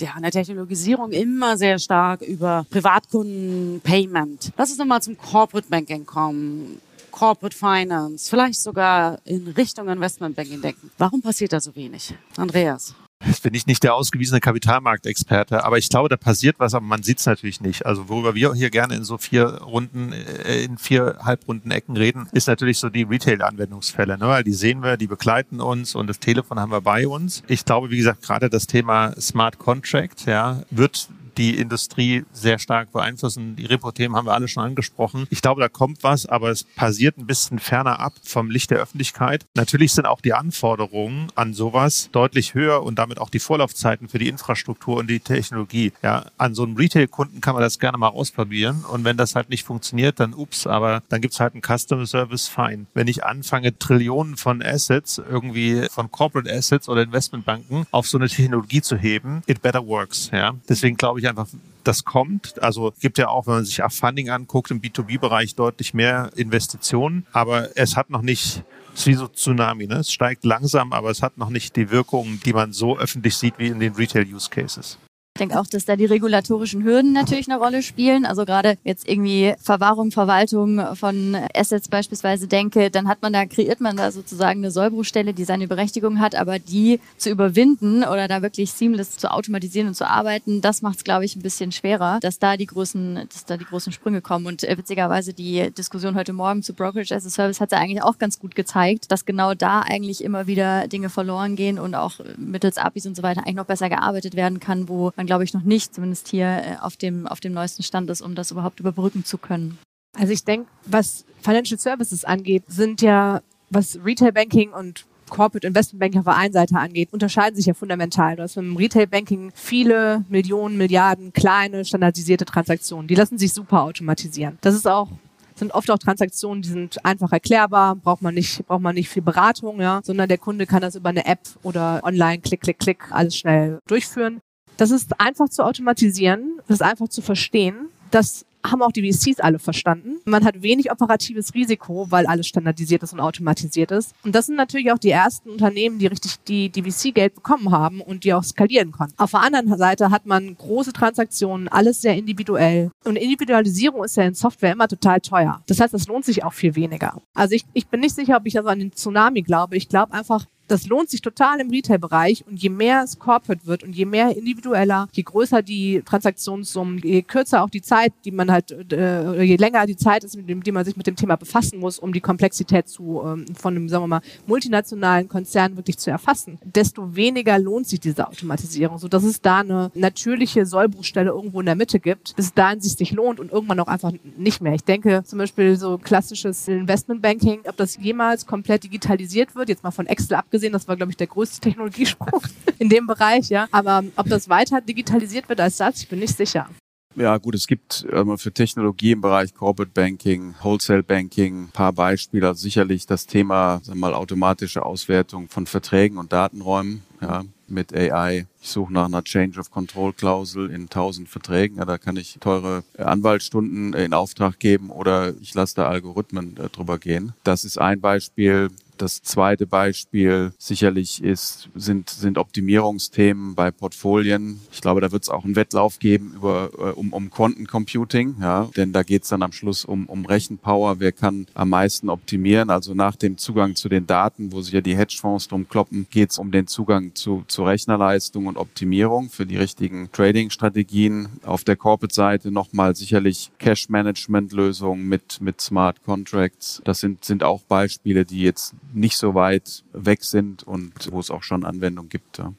ja, in der Technologisierung immer sehr stark über Privatkunden, Payment. Lass uns nochmal zum Corporate Banking kommen. Corporate Finance, vielleicht sogar in Richtung Investment Banking denken. Warum passiert da so wenig? Andreas. Jetzt bin ich nicht der ausgewiesene Kapitalmarktexperte, aber ich glaube, da passiert was, aber man sieht es natürlich nicht. Also worüber wir hier gerne in so vier Runden, äh, in vier halbrunden Ecken reden, ist natürlich so die Retail-Anwendungsfälle, ne? weil die sehen wir, die begleiten uns und das Telefon haben wir bei uns. Ich glaube, wie gesagt, gerade das Thema Smart Contract ja, wird die Industrie sehr stark beeinflussen. Die Repo-Themen haben wir alle schon angesprochen. Ich glaube, da kommt was, aber es passiert ein bisschen ferner ab vom Licht der Öffentlichkeit. Natürlich sind auch die Anforderungen an sowas deutlich höher und damit auch die Vorlaufzeiten für die Infrastruktur und die Technologie. Ja, an so einem Retail-Kunden kann man das gerne mal ausprobieren und wenn das halt nicht funktioniert, dann ups, aber dann gibt's halt einen Customer Service, fein. Wenn ich anfange, Trillionen von Assets irgendwie von Corporate Assets oder Investmentbanken auf so eine Technologie zu heben, it better works. Ja, deswegen glaube ich einfach, das kommt. Also gibt ja auch, wenn man sich auch Funding anguckt, im B2B-Bereich deutlich mehr Investitionen, aber es hat noch nicht es ist wie so Tsunami, ne? Es steigt langsam, aber es hat noch nicht die Wirkung, die man so öffentlich sieht wie in den Retail-Use-Cases. Denke auch, dass da die regulatorischen Hürden natürlich eine Rolle spielen. Also gerade jetzt irgendwie Verwahrung, Verwaltung von Assets beispielsweise denke, dann hat man da, kreiert man da sozusagen eine Sollbruchstelle, die seine Berechtigung hat, aber die zu überwinden oder da wirklich seamless zu automatisieren und zu arbeiten, das macht es, glaube ich, ein bisschen schwerer, dass da die großen, dass da die großen Sprünge kommen. Und äh, witzigerweise die Diskussion heute Morgen zu Brokerage as a Service hat ja eigentlich auch ganz gut gezeigt, dass genau da eigentlich immer wieder Dinge verloren gehen und auch mittels APIs und so weiter eigentlich noch besser gearbeitet werden kann, wo man, glaube ich, noch nicht, zumindest hier äh, auf dem, auf dem neuesten Stand ist, um das überhaupt überbrücken zu können. Also ich denke, was Financial Services angeht, sind ja, was Retail Banking und Corporate Investment Banking auf der einen Seite angeht, unterscheiden sich ja fundamental. Du hast dem Retail Banking viele Millionen, Milliarden kleine standardisierte Transaktionen. Die lassen sich super automatisieren. Das ist auch sind oft auch Transaktionen, die sind einfach erklärbar, braucht man nicht, braucht man nicht viel Beratung, ja, sondern der Kunde kann das über eine App oder online, klick, klick, klick, alles schnell durchführen. Das ist einfach zu automatisieren, das ist einfach zu verstehen. Das haben auch die VCs alle verstanden. Man hat wenig operatives Risiko, weil alles standardisiert ist und automatisiert ist. Und das sind natürlich auch die ersten Unternehmen, die richtig die, die VC-Geld bekommen haben und die auch skalieren konnten. Auf der anderen Seite hat man große Transaktionen, alles sehr individuell. Und Individualisierung ist ja in Software immer total teuer. Das heißt, das lohnt sich auch viel weniger. Also ich, ich bin nicht sicher, ob ich also an den Tsunami glaube. Ich glaube einfach, das lohnt sich total im Retail-Bereich und je mehr es corporate wird und je mehr individueller, je größer die Transaktionssummen, je kürzer auch die Zeit, die man halt, äh, je länger die Zeit ist, mit dem, die man sich mit dem Thema befassen muss, um die Komplexität zu, ähm, von einem, sagen wir mal, multinationalen Konzern wirklich zu erfassen, desto weniger lohnt sich diese Automatisierung, so dass es da eine natürliche Sollbruchstelle irgendwo in der Mitte gibt, bis dahin sich sich lohnt und irgendwann auch einfach nicht mehr. Ich denke zum Beispiel so klassisches Investmentbanking, ob das jemals komplett digitalisiert wird, jetzt mal von Excel abgesehen, gesehen. Das war, glaube ich, der größte Technologiesprung in dem Bereich, ja. Aber ob das weiter digitalisiert wird als Satz, ich bin nicht sicher. Ja, gut, es gibt ähm, für Technologie im Bereich Corporate Banking, Wholesale Banking ein paar Beispiele. Also sicherlich das Thema, sagen wir mal, automatische Auswertung von Verträgen und Datenräumen, ja, mit AI. Ich suche nach einer Change of Control Klausel in 1000 Verträgen. Ja, da kann ich teure Anwaltsstunden in Auftrag geben oder ich lasse da Algorithmen äh, drüber gehen. Das ist ein Beispiel. Das zweite Beispiel sicherlich ist, sind, sind Optimierungsthemen bei Portfolien. Ich glaube, da wird es auch einen Wettlauf geben über, äh, um, um Quantencomputing, ja, denn da geht es dann am Schluss um, um Rechenpower. Wer kann am meisten optimieren? Also nach dem Zugang zu den Daten, wo sich ja die Hedgefonds drum kloppen, geht es um den Zugang zu, zu Rechnerleistung und Optimierung für die richtigen Trading-Strategien. Auf der Corporate-Seite nochmal sicherlich Cash-Management-Lösungen mit, mit Smart Contracts. Das sind, sind auch Beispiele, die jetzt nicht so weit weg sind und wo es auch schon Anwendung gibt. Ja.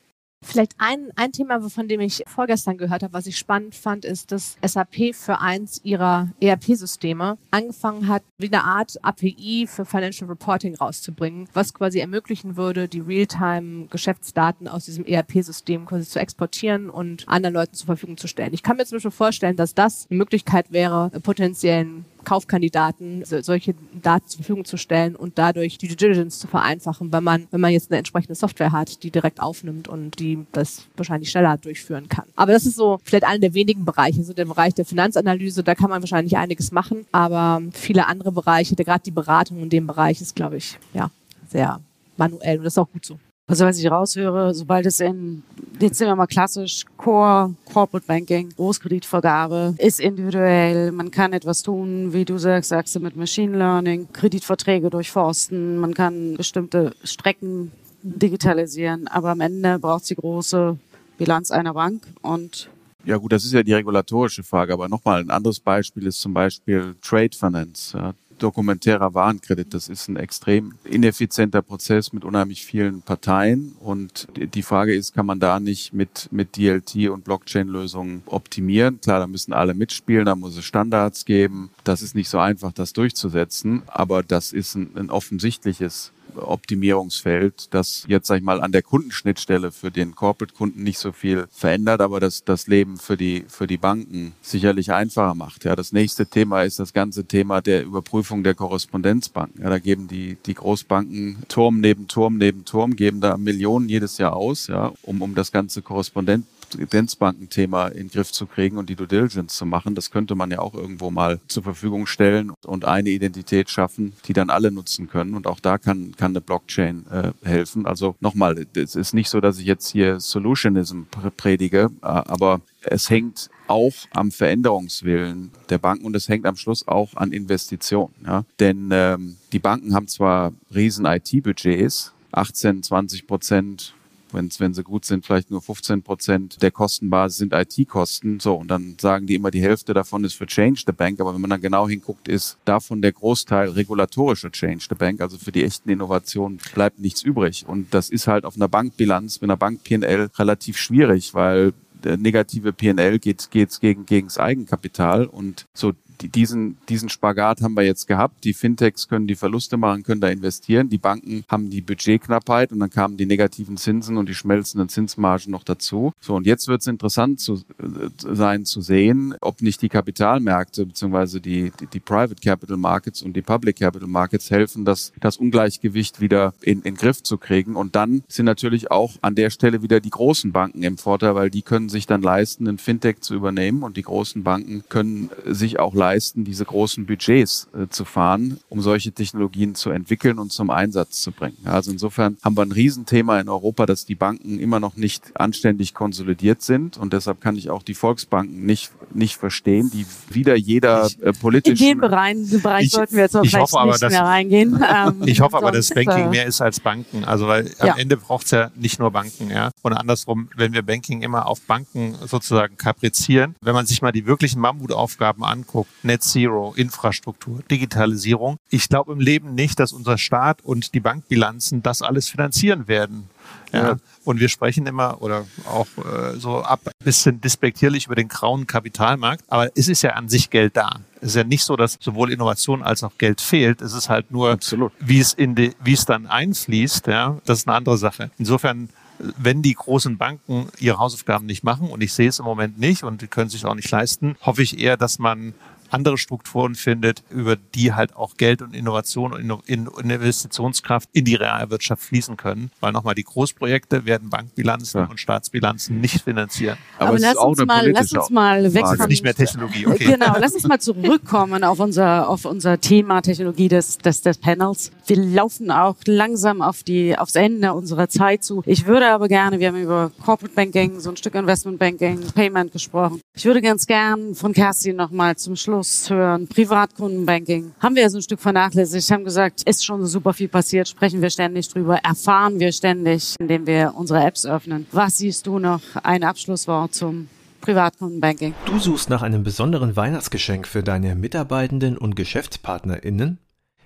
Vielleicht ein, ein Thema, von dem ich vorgestern gehört habe, was ich spannend fand, ist, dass SAP für eins ihrer ERP-Systeme angefangen hat, wie eine Art API für Financial Reporting rauszubringen, was quasi ermöglichen würde, die Realtime-Geschäftsdaten aus diesem ERP-System quasi zu exportieren und anderen Leuten zur Verfügung zu stellen. Ich kann mir zum Beispiel vorstellen, dass das eine Möglichkeit wäre, potenziellen Kaufkandidaten solche Daten zur Verfügung zu stellen und dadurch die Due Diligence zu vereinfachen, wenn man, wenn man jetzt eine entsprechende Software hat, die direkt aufnimmt und die das wahrscheinlich schneller durchführen kann. Aber das ist so vielleicht einer der wenigen Bereiche, so der Bereich der Finanzanalyse, da kann man wahrscheinlich einiges machen, aber viele andere Bereiche, gerade die Beratung in dem Bereich ist, glaube ich, ja, sehr manuell und das ist auch gut so. Also was ich raushöre, sobald es in, jetzt sind wir mal klassisch, Core, Corporate Banking, Großkreditvergabe, ist individuell, man kann etwas tun, wie du sagst, sagst du mit Machine Learning, Kreditverträge durchforsten, man kann bestimmte Strecken digitalisieren, aber am Ende braucht sie große Bilanz einer Bank und ja gut, das ist ja die regulatorische Frage, aber nochmal ein anderes Beispiel ist zum Beispiel Trade Finance. Dokumentärer Warenkredit. Das ist ein extrem ineffizienter Prozess mit unheimlich vielen Parteien. Und die Frage ist, kann man da nicht mit, mit DLT und Blockchain-Lösungen optimieren? Klar, da müssen alle mitspielen, da muss es Standards geben. Das ist nicht so einfach, das durchzusetzen, aber das ist ein, ein offensichtliches Optimierungsfeld, das jetzt, sag ich mal, an der Kundenschnittstelle für den Corporate-Kunden nicht so viel verändert, aber das das Leben für die, für die Banken sicherlich einfacher macht. Ja, das nächste Thema ist das ganze Thema der Überprüfung der Korrespondenzbanken. Ja, da geben die, die Großbanken Turm neben Turm neben Turm, geben da Millionen jedes Jahr aus, ja, um, um das ganze Korrespondent Evidenzbankenthema in den Griff zu kriegen und die Due Diligence zu machen. Das könnte man ja auch irgendwo mal zur Verfügung stellen und eine Identität schaffen, die dann alle nutzen können. Und auch da kann, kann eine Blockchain äh, helfen. Also nochmal, es ist nicht so, dass ich jetzt hier Solutionism predige, äh, aber es hängt auch am Veränderungswillen der Banken und es hängt am Schluss auch an Investitionen. Ja? Denn ähm, die Banken haben zwar riesen IT-Budgets, 18, 20 Prozent Wenn's, wenn sie gut sind, vielleicht nur 15 Prozent der Kostenbasis sind IT-Kosten. So, und dann sagen die immer, die Hälfte davon ist für Change the Bank. Aber wenn man dann genau hinguckt, ist davon der Großteil regulatorische Change the Bank. Also für die echten Innovationen bleibt nichts übrig. Und das ist halt auf einer Bankbilanz, mit einer Bank PNL relativ schwierig, weil negative PNL geht, geht gegen, gegens Eigenkapital und so diesen, diesen Spagat haben wir jetzt gehabt. Die Fintechs können die Verluste machen, können da investieren. Die Banken haben die Budgetknappheit und dann kamen die negativen Zinsen und die schmelzenden Zinsmargen noch dazu. So, und jetzt wird es interessant zu, äh, sein zu sehen, ob nicht die Kapitalmärkte bzw. Die, die, die Private Capital Markets und die Public Capital Markets helfen, das, das Ungleichgewicht wieder in, in Griff zu kriegen. Und dann sind natürlich auch an der Stelle wieder die großen Banken im Vorteil, weil die können sich dann leisten, ein Fintech zu übernehmen und die großen Banken können sich auch leisten, diese großen Budgets äh, zu fahren, um solche Technologien zu entwickeln und zum Einsatz zu bringen. Also insofern haben wir ein Riesenthema in Europa, dass die Banken immer noch nicht anständig konsolidiert sind und deshalb kann ich auch die Volksbanken nicht, nicht verstehen, die wieder jeder äh, politischen... In den Bereich, Bereich ich, sollten wir jetzt auch vielleicht hoffe, nicht dass, mehr reingehen. Ähm, ich hoffe aber, dass Banking äh, mehr ist als Banken. Also weil ja. am Ende braucht es ja nicht nur Banken. ja. Und andersrum, wenn wir Banking immer auf Banken sozusagen kaprizieren, wenn man sich mal die wirklichen Mammutaufgaben anguckt, Net Zero, Infrastruktur, Digitalisierung, ich glaube im Leben nicht, dass unser Staat und die Bankbilanzen das alles finanzieren werden. Ja. ja. Und wir sprechen immer oder auch äh, so ab bisschen despektierlich über den grauen Kapitalmarkt, aber es ist ja an sich Geld da. Es ist ja nicht so, dass sowohl Innovation als auch Geld fehlt. Es ist halt nur, Absolut. wie es in die, wie es dann einfließt. Ja, das ist eine andere Sache. Insofern wenn die großen Banken ihre Hausaufgaben nicht machen, und ich sehe es im Moment nicht und die können sich auch nicht leisten, hoffe ich eher, dass man andere Strukturen findet, über die halt auch Geld und Innovation und Investitionskraft in die Realwirtschaft fließen können. Weil nochmal die Großprojekte werden Bankbilanzen ja. und Staatsbilanzen nicht finanzieren. Aber, Aber lass, uns mal, lass uns mal weg von nicht mehr Technologie. Okay. Genau, lass uns mal zurückkommen auf unser auf unser Thema Technologie des, des des Panels. Wir laufen auch langsam auf die aufs Ende unserer Zeit zu. Ich würde aber gerne, wir haben über Corporate Banking, so ein Stück Investment Banking, Payment gesprochen. Ich würde ganz gern von Kerstin nochmal zum Schluss Abschluss hören, Privatkundenbanking, haben wir so ein Stück vernachlässigt, haben gesagt, ist schon super viel passiert, sprechen wir ständig drüber, erfahren wir ständig, indem wir unsere Apps öffnen. Was siehst du noch? Ein Abschlusswort zum Privatkundenbanking. Du suchst nach einem besonderen Weihnachtsgeschenk für deine Mitarbeitenden und GeschäftspartnerInnen?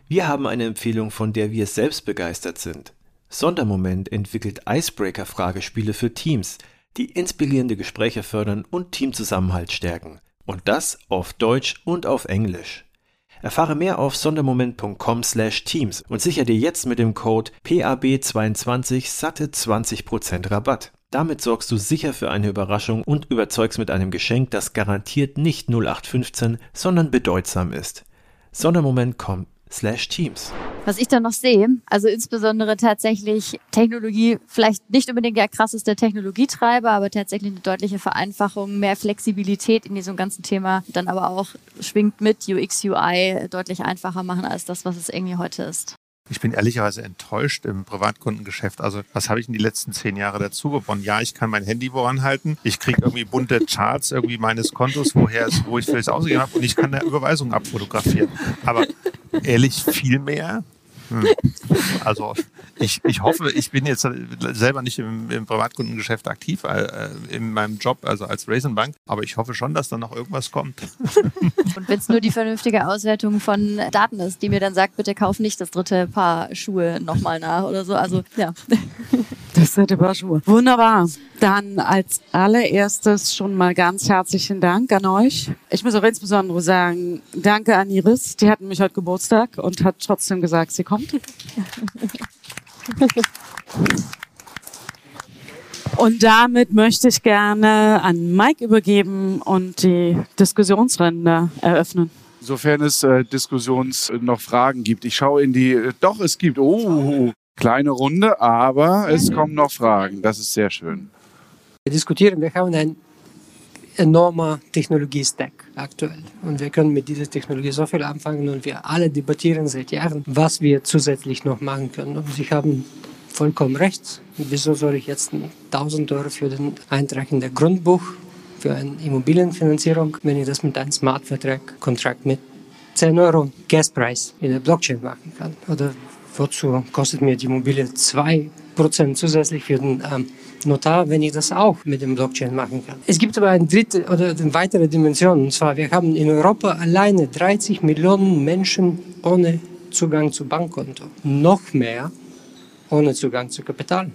Wir haben eine Empfehlung, von der wir selbst begeistert sind. Sondermoment entwickelt Icebreaker-Fragespiele für Teams, die inspirierende Gespräche fördern und Teamzusammenhalt stärken. Und das auf Deutsch und auf Englisch. Erfahre mehr auf sondermoment.com/teams und sichere dir jetzt mit dem Code PAB22 satte 20% Rabatt. Damit sorgst du sicher für eine Überraschung und überzeugst mit einem Geschenk, das garantiert nicht 0815, sondern bedeutsam ist. Sondermoment.com slash Teams. Was ich da noch sehe, also insbesondere tatsächlich Technologie, vielleicht nicht unbedingt der krasseste Technologietreiber, aber tatsächlich eine deutliche Vereinfachung, mehr Flexibilität in diesem ganzen Thema, dann aber auch schwingt mit UX, UI deutlich einfacher machen als das, was es irgendwie heute ist. Ich bin ehrlicherweise enttäuscht im Privatkundengeschäft. Also was habe ich in die letzten zehn Jahre dazu gewonnen? Ja, ich kann mein Handy voranhalten. Ich kriege irgendwie bunte Charts irgendwie meines Kontos, woher es, wo ich es ausgegeben habe und ich kann eine Überweisung abfotografieren. Aber ehrlich, viel mehr Also ich, ich hoffe, ich bin jetzt selber nicht im, im Privatkundengeschäft aktiv äh, in meinem Job, also als Raisin Bank, aber ich hoffe schon, dass da noch irgendwas kommt. Und wenn es nur die vernünftige Auswertung von Daten ist, die mir dann sagt, bitte kauf nicht das dritte Paar Schuhe nochmal nach oder so. Also ja. Das dritte Paar Schuhe. Wunderbar. Dann als allererstes schon mal ganz herzlichen Dank an euch. Ich muss auch insbesondere sagen, danke an Iris. Die hatten mich heute Geburtstag und hat trotzdem gesagt, sie kommt. Und damit möchte ich gerne an Mike übergeben und die Diskussionsrunde eröffnen. Sofern es äh, Diskussions noch Fragen gibt. Ich schaue in die. Äh, doch, es gibt. Oh, kleine Runde, aber es kommen noch Fragen. Das ist sehr schön. Wir diskutieren, wir haben einen enormer Technologie-Stack aktuell. Und wir können mit dieser Technologie so viel anfangen und wir alle debattieren seit Jahren, was wir zusätzlich noch machen können. Und Sie haben vollkommen recht. Wieso soll ich jetzt 1000 Euro für den Eintrag in der Grundbuch für eine Immobilienfinanzierung, wenn ich das mit einem Smart-Vertrag-Kontrakt mit 10 Euro Gaspreis in der Blockchain machen kann? Oder wozu kostet mir die Immobilie 2% zusätzlich für den ähm, Notar, wenn ich das auch mit dem Blockchain machen kann. Es gibt aber eine dritte oder eine weitere Dimension. Und zwar, wir haben in Europa alleine 30 Millionen Menschen ohne Zugang zu Bankkonto. Noch mehr ohne Zugang zu Kapital.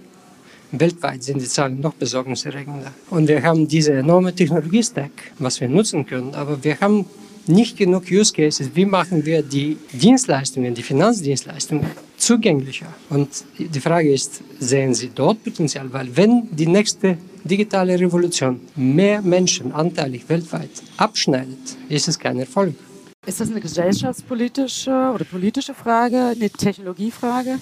Weltweit sind die Zahlen noch besorgniserregender. Und wir haben diese enorme Technologie-Stack, was wir nutzen können, aber wir haben nicht genug Use Cases. Wie machen wir die Dienstleistungen, die Finanzdienstleistungen zugänglicher? Und die Frage ist, sehen Sie dort Potenzial? Weil wenn die nächste digitale Revolution mehr Menschen anteilig weltweit abschneidet, ist es kein Erfolg. Ist das eine gesellschaftspolitische oder politische Frage, eine Technologiefrage?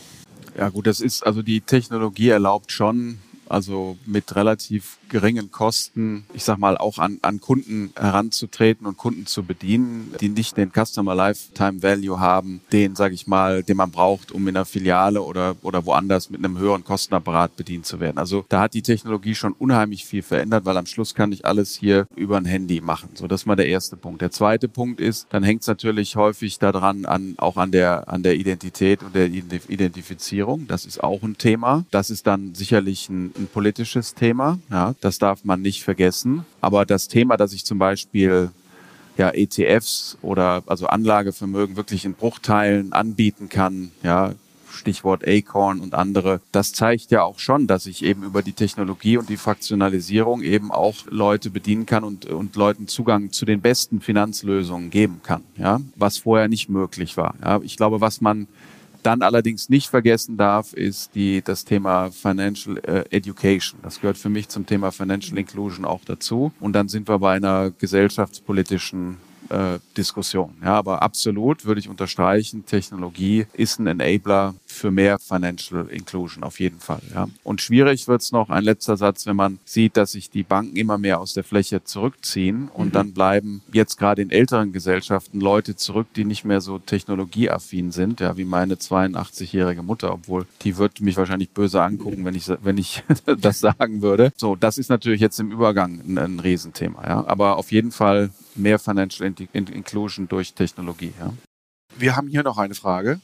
Ja gut, das ist, also die Technologie erlaubt schon, also mit relativ geringen Kosten, ich sag mal, auch an, an Kunden heranzutreten und Kunden zu bedienen, die nicht den Customer Lifetime Value haben, den, sage ich mal, den man braucht, um in einer Filiale oder, oder woanders mit einem höheren Kostenapparat bedient zu werden. Also da hat die Technologie schon unheimlich viel verändert, weil am Schluss kann ich alles hier über ein Handy machen. So, das ist mal der erste Punkt. Der zweite Punkt ist, dann hängt es natürlich häufig daran, an, auch an der, an der Identität und der Identifizierung. Das ist auch ein Thema. Das ist dann sicherlich ein, ein politisches Thema. Ja, das darf man nicht vergessen. Aber das Thema, dass ich zum Beispiel ja, ETFs oder also Anlagevermögen wirklich in Bruchteilen anbieten kann, ja, Stichwort Acorn und andere, das zeigt ja auch schon, dass ich eben über die Technologie und die Fraktionalisierung eben auch Leute bedienen kann und, und Leuten Zugang zu den besten Finanzlösungen geben kann, ja, was vorher nicht möglich war. Ja, ich glaube, was man dann allerdings nicht vergessen darf, ist die, das Thema Financial äh, Education. Das gehört für mich zum Thema Financial Inclusion auch dazu. Und dann sind wir bei einer gesellschaftspolitischen äh, Diskussion. Ja, aber absolut würde ich unterstreichen, Technologie ist ein Enabler für mehr Financial Inclusion auf jeden Fall. Ja. Und schwierig wird es noch, ein letzter Satz, wenn man sieht, dass sich die Banken immer mehr aus der Fläche zurückziehen und mhm. dann bleiben jetzt gerade in älteren Gesellschaften Leute zurück, die nicht mehr so technologieaffin sind, ja, wie meine 82-jährige Mutter, obwohl die wird mich wahrscheinlich böse angucken, wenn ich, wenn ich das sagen würde. So, das ist natürlich jetzt im Übergang ein, ein Riesenthema. Ja. Aber auf jeden Fall mehr Financial Inclusion durch Technologie. Ja. Wir haben hier noch eine Frage.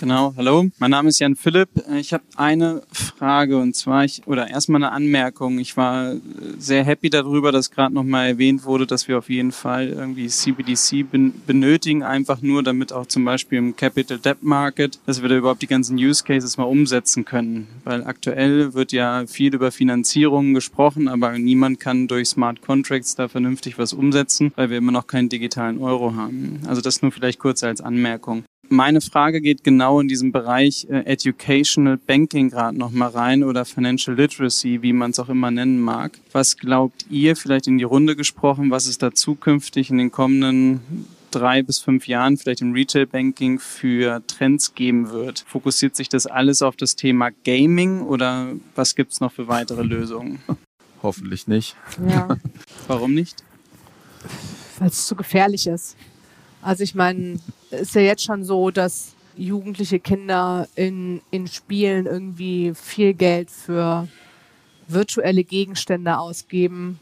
Genau, hallo, mein Name ist Jan Philipp. Ich habe eine Frage und zwar, ich, oder erstmal eine Anmerkung. Ich war sehr happy darüber, dass gerade nochmal erwähnt wurde, dass wir auf jeden Fall irgendwie CBDC benötigen, einfach nur, damit auch zum Beispiel im Capital Debt Market, dass wir da überhaupt die ganzen Use Cases mal umsetzen können. Weil aktuell wird ja viel über Finanzierung gesprochen, aber niemand kann durch Smart Contracts da vernünftig was umsetzen, weil wir immer noch keinen digitalen Euro haben. Also das nur vielleicht kurz als Anmerkung. Meine Frage geht genau in diesem Bereich äh, Educational Banking gerade nochmal rein oder Financial Literacy, wie man es auch immer nennen mag. Was glaubt ihr, vielleicht in die Runde gesprochen, was es da zukünftig in den kommenden drei bis fünf Jahren vielleicht im Retail Banking für Trends geben wird? Fokussiert sich das alles auf das Thema Gaming oder was gibt es noch für weitere Lösungen? Hoffentlich nicht. Ja. Warum nicht? Weil es zu gefährlich ist. Also ich meine, ist ja jetzt schon so, dass jugendliche Kinder in, in Spielen irgendwie viel Geld für virtuelle Gegenstände ausgeben,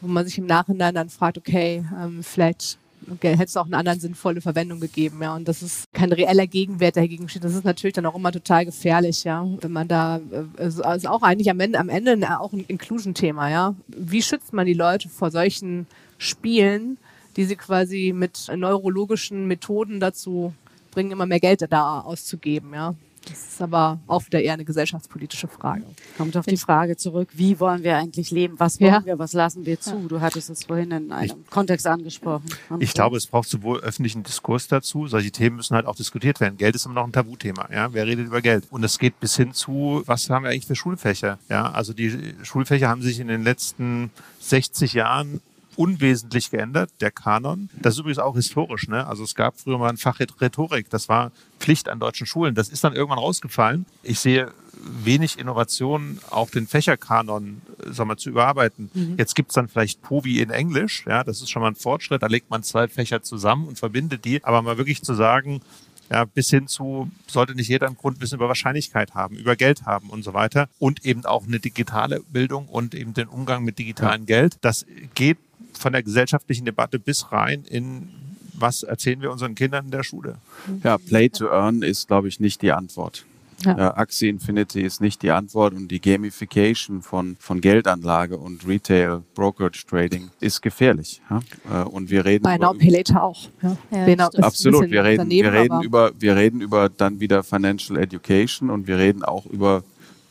wo man sich im Nachhinein dann fragt, okay, ähm, vielleicht okay, hätte es auch eine anderen sinnvolle Verwendung gegeben, ja. Und das ist kein reeller Gegenwert, dagegen steht. Das ist natürlich dann auch immer total gefährlich, ja. Wenn man da, äh, also auch eigentlich am Ende, am Ende auch ein Inclusion-Thema, ja. Wie schützt man die Leute vor solchen Spielen, die sie quasi mit neurologischen Methoden dazu bringen, immer mehr Geld da auszugeben, ja. Das ist aber auch wieder eher eine gesellschaftspolitische Frage. Kommt auf die Frage zurück, wie wollen wir eigentlich leben? Was wollen ja. wir? Was lassen wir zu? Du hattest es vorhin in einem ich, Kontext angesprochen. Ich glaube, es braucht sowohl öffentlichen Diskurs dazu, solche Themen müssen halt auch diskutiert werden. Geld ist immer noch ein Tabuthema. Ja? Wer redet über Geld? Und es geht bis hin zu, was haben wir eigentlich für Schulfächer? Ja? Also die Schulfächer haben sich in den letzten 60 Jahren unwesentlich geändert, der Kanon. Das ist übrigens auch historisch. Ne? Also es gab früher mal ein Fach Rhetorik, das war Pflicht an deutschen Schulen. Das ist dann irgendwann rausgefallen. Ich sehe wenig Innovationen, auch den Fächerkanon äh, sag mal, zu überarbeiten. Mhm. Jetzt gibt's dann vielleicht POVI in Englisch, ja, das ist schon mal ein Fortschritt, da legt man zwei Fächer zusammen und verbindet die, aber mal wirklich zu sagen, ja, bis hin zu, sollte nicht jeder ein Grundwissen über Wahrscheinlichkeit haben, über Geld haben und so weiter und eben auch eine digitale Bildung und eben den Umgang mit digitalem ja. Geld. Das geht von der gesellschaftlichen Debatte bis rein in was erzählen wir unseren Kindern in der Schule? Ja, Play to Earn ist, glaube ich, nicht die Antwort. Ja. Ja, Axie Infinity ist nicht die Antwort und die Gamification von, von Geldanlage und Retail Brokerage Trading ist gefährlich. Ja? Äh, und wir reden Bei über, Pay Later auch. Ja. Ja, absolut. Wir reden, wir reden über, wir reden über dann wieder Financial Education und wir reden auch über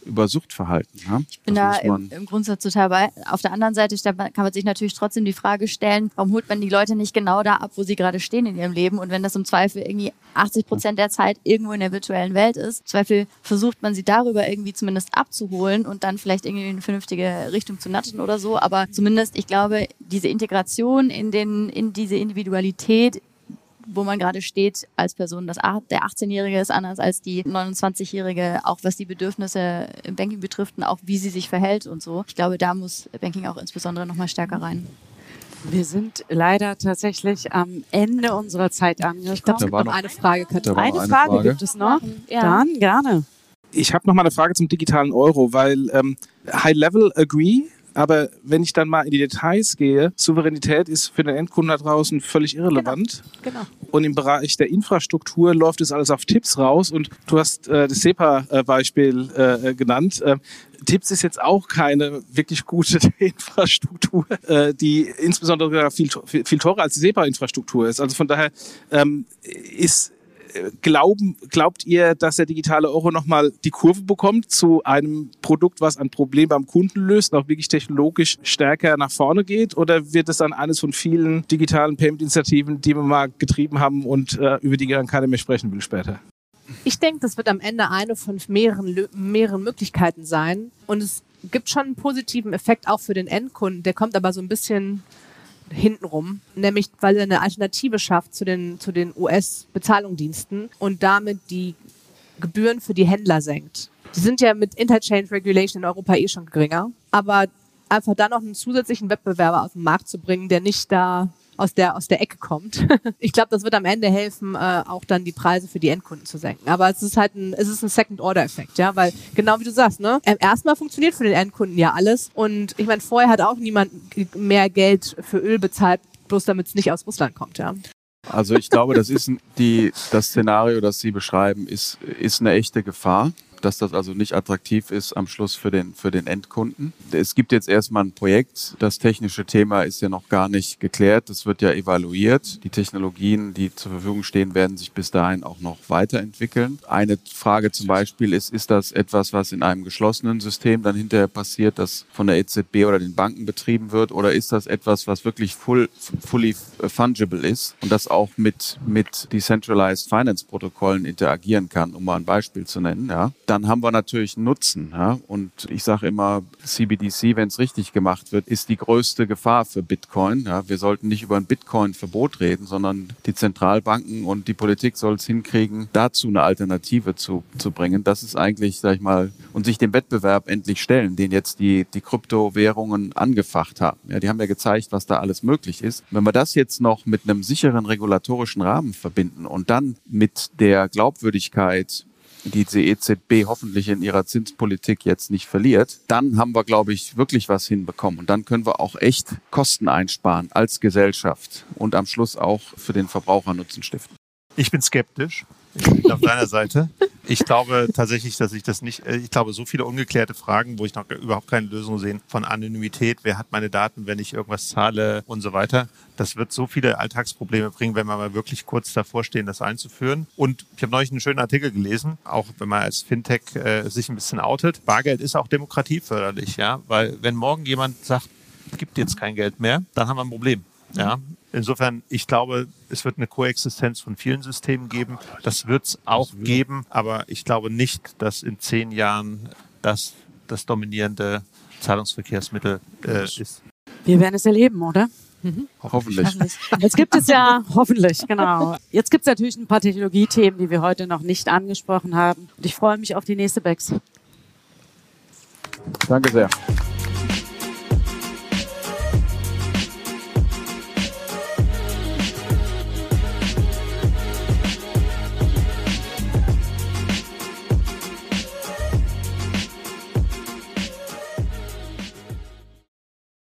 über Suchtverhalten. Ja? Ich bin Das da im, im Grundsatz total bei. Auf der anderen Seite kann man sich natürlich trotzdem die Frage stellen, warum holt man die Leute nicht genau da ab, wo sie gerade stehen in ihrem Leben? Und wenn das im Zweifel irgendwie 80 Prozent der Zeit irgendwo in der virtuellen Welt ist, im Zweifel versucht man sie darüber irgendwie zumindest abzuholen und dann vielleicht irgendwie in eine vernünftige Richtung zu natten oder so. Aber zumindest, ich glaube, diese Integration in, den, in diese Individualität wo man gerade steht als Person. Das, der 18-Jährige ist anders als die 29-Jährige, auch was die Bedürfnisse im Banking betrifft und auch wie sie sich verhält und so. Ich glaube, da muss Banking auch insbesondere nochmal stärker rein. Wir sind leider tatsächlich am Ende unserer Zeit angekommen. Ich glaube, es gibt noch noch- eine Frage, eine, eine Frage, Frage. gibt es noch. Ja. Dann gerne. Ich habe noch mal eine Frage zum digitalen Euro, weil ähm, High Level agree, aber wenn ich dann mal in die Details gehe, Souveränität ist für den Endkunden da draußen völlig irrelevant. Genau. Und im Bereich der Infrastruktur läuft es alles auf Tipps raus. Und du hast äh, das SEPA-Beispiel äh, genannt. Ähm, Tipps ist jetzt auch keine wirklich gute Infrastruktur, äh, die insbesondere viel, viel, viel teurer als die SEPA-Infrastruktur ist. Also von daher ähm, ist äh, Glauben, glaubt ihr, dass der digitale Euro nochmal die Kurve bekommt zu einem Produkt, was ein Problem beim Kunden löst auch wirklich technologisch stärker nach vorne geht? Oder wird es dann eines von vielen digitalen Payment-Initiativen, die wir mal getrieben haben und äh, über die dann keiner mehr sprechen will später? Ich denke, das wird am Ende eine von mehreren, mehreren Möglichkeiten sein. Und es gibt schon einen positiven Effekt auch für den Endkunden. Der kommt aber so ein bisschen hintenrum, nämlich weil er eine Alternative schafft zu den, zu den US-Bezahlungsdiensten und damit die Gebühren für die Händler senkt. Die sind ja mit Interchange Regulation in Europa eh schon geringer, aber einfach da noch einen zusätzlichen Wettbewerber auf den Markt zu bringen, der nicht da aus der, aus der Ecke kommt. ich glaube, das wird am Ende helfen, äh, auch dann die Preise für die Endkunden zu senken. Aber es ist halt ein, es ist ein Second-Order-Effekt, ja, weil genau wie du sagst, ne, ähm, erstmal funktioniert für den Endkunden ja alles und ich meine, vorher hat auch niemand mehr Geld für Öl bezahlt, bloß damit es nicht aus Russland kommt, ja. Also ich glaube, das ist die, das Szenario, das Sie beschreiben, ist, ist eine echte Gefahr, dass das also nicht attraktiv ist am Schluss für den, für den Endkunden. Es gibt jetzt erstmal ein Projekt. Das technische Thema ist ja noch gar nicht geklärt. Das wird ja evaluiert. Die Technologien, die zur Verfügung stehen, werden sich bis dahin auch noch weiterentwickeln. Eine Frage zum Beispiel ist, ist das etwas, was in einem geschlossenen System dann hinterher passiert, das von der EZB oder den Banken betrieben wird? Oder ist das etwas, was wirklich full, fully fungible ist und das auch mit, mit Decentralized Finance Protokollen interagieren kann, um mal ein Beispiel zu nennen, ja? Dann haben wir natürlich Nutzen, ja? Und ich sage immer, CBDC, wenn es richtig gemacht wird, ist die größte Gefahr für Bitcoin. Ja? Wir sollten nicht über ein Bitcoin-Verbot reden, sondern die Zentralbanken und die Politik soll es hinkriegen, dazu eine Alternative zu, zu bringen. Das ist eigentlich, sag ich mal, und sich dem Wettbewerb endlich stellen, den jetzt die, die Kryptowährungen angefacht haben. Ja, die haben ja gezeigt, was da alles möglich ist. Wenn wir das jetzt noch mit einem sicheren regulatorischen Rahmen verbinden und dann mit der Glaubwürdigkeit die EZB hoffentlich in ihrer Zinspolitik jetzt nicht verliert, dann haben wir, glaube ich, wirklich was hinbekommen. Und dann können wir auch echt Kosten einsparen als Gesellschaft und am Schluss auch für den Verbraucher Nutzen stiften. Ich bin skeptisch. Ich bin auf deiner Seite. Ich glaube tatsächlich, dass ich das nicht, äh, ich glaube, so viele ungeklärte Fragen, wo ich noch überhaupt keine Lösung sehe, von Anonymität, wer hat meine Daten, wenn ich irgendwas zahle und so weiter. Das wird so viele Alltagsprobleme bringen, wenn wir mal wirklich kurz davor stehen, das einzuführen. Und ich habe neulich einen schönen Artikel gelesen, auch wenn man als Fintech äh, sich ein bisschen outet. Bargeld ist auch demokratieförderlich, ja, weil wenn morgen jemand sagt, gibt jetzt kein Geld mehr, dann haben wir ein Problem. Ja, insofern, ich glaube, es wird eine Koexistenz von vielen Systemen geben. Das wird es auch geben, aber ich glaube nicht, dass in zehn Jahren das das dominierende Zahlungsverkehrsmittel äh, ist. Wir werden es erleben, oder? Hoffentlich. Jetzt gibt es ja, hoffentlich, genau. Jetzt gibt es natürlich ein paar Technologiethemen, die wir heute noch nicht angesprochen haben. Und ich freue mich auf die nächste Bex. Danke sehr.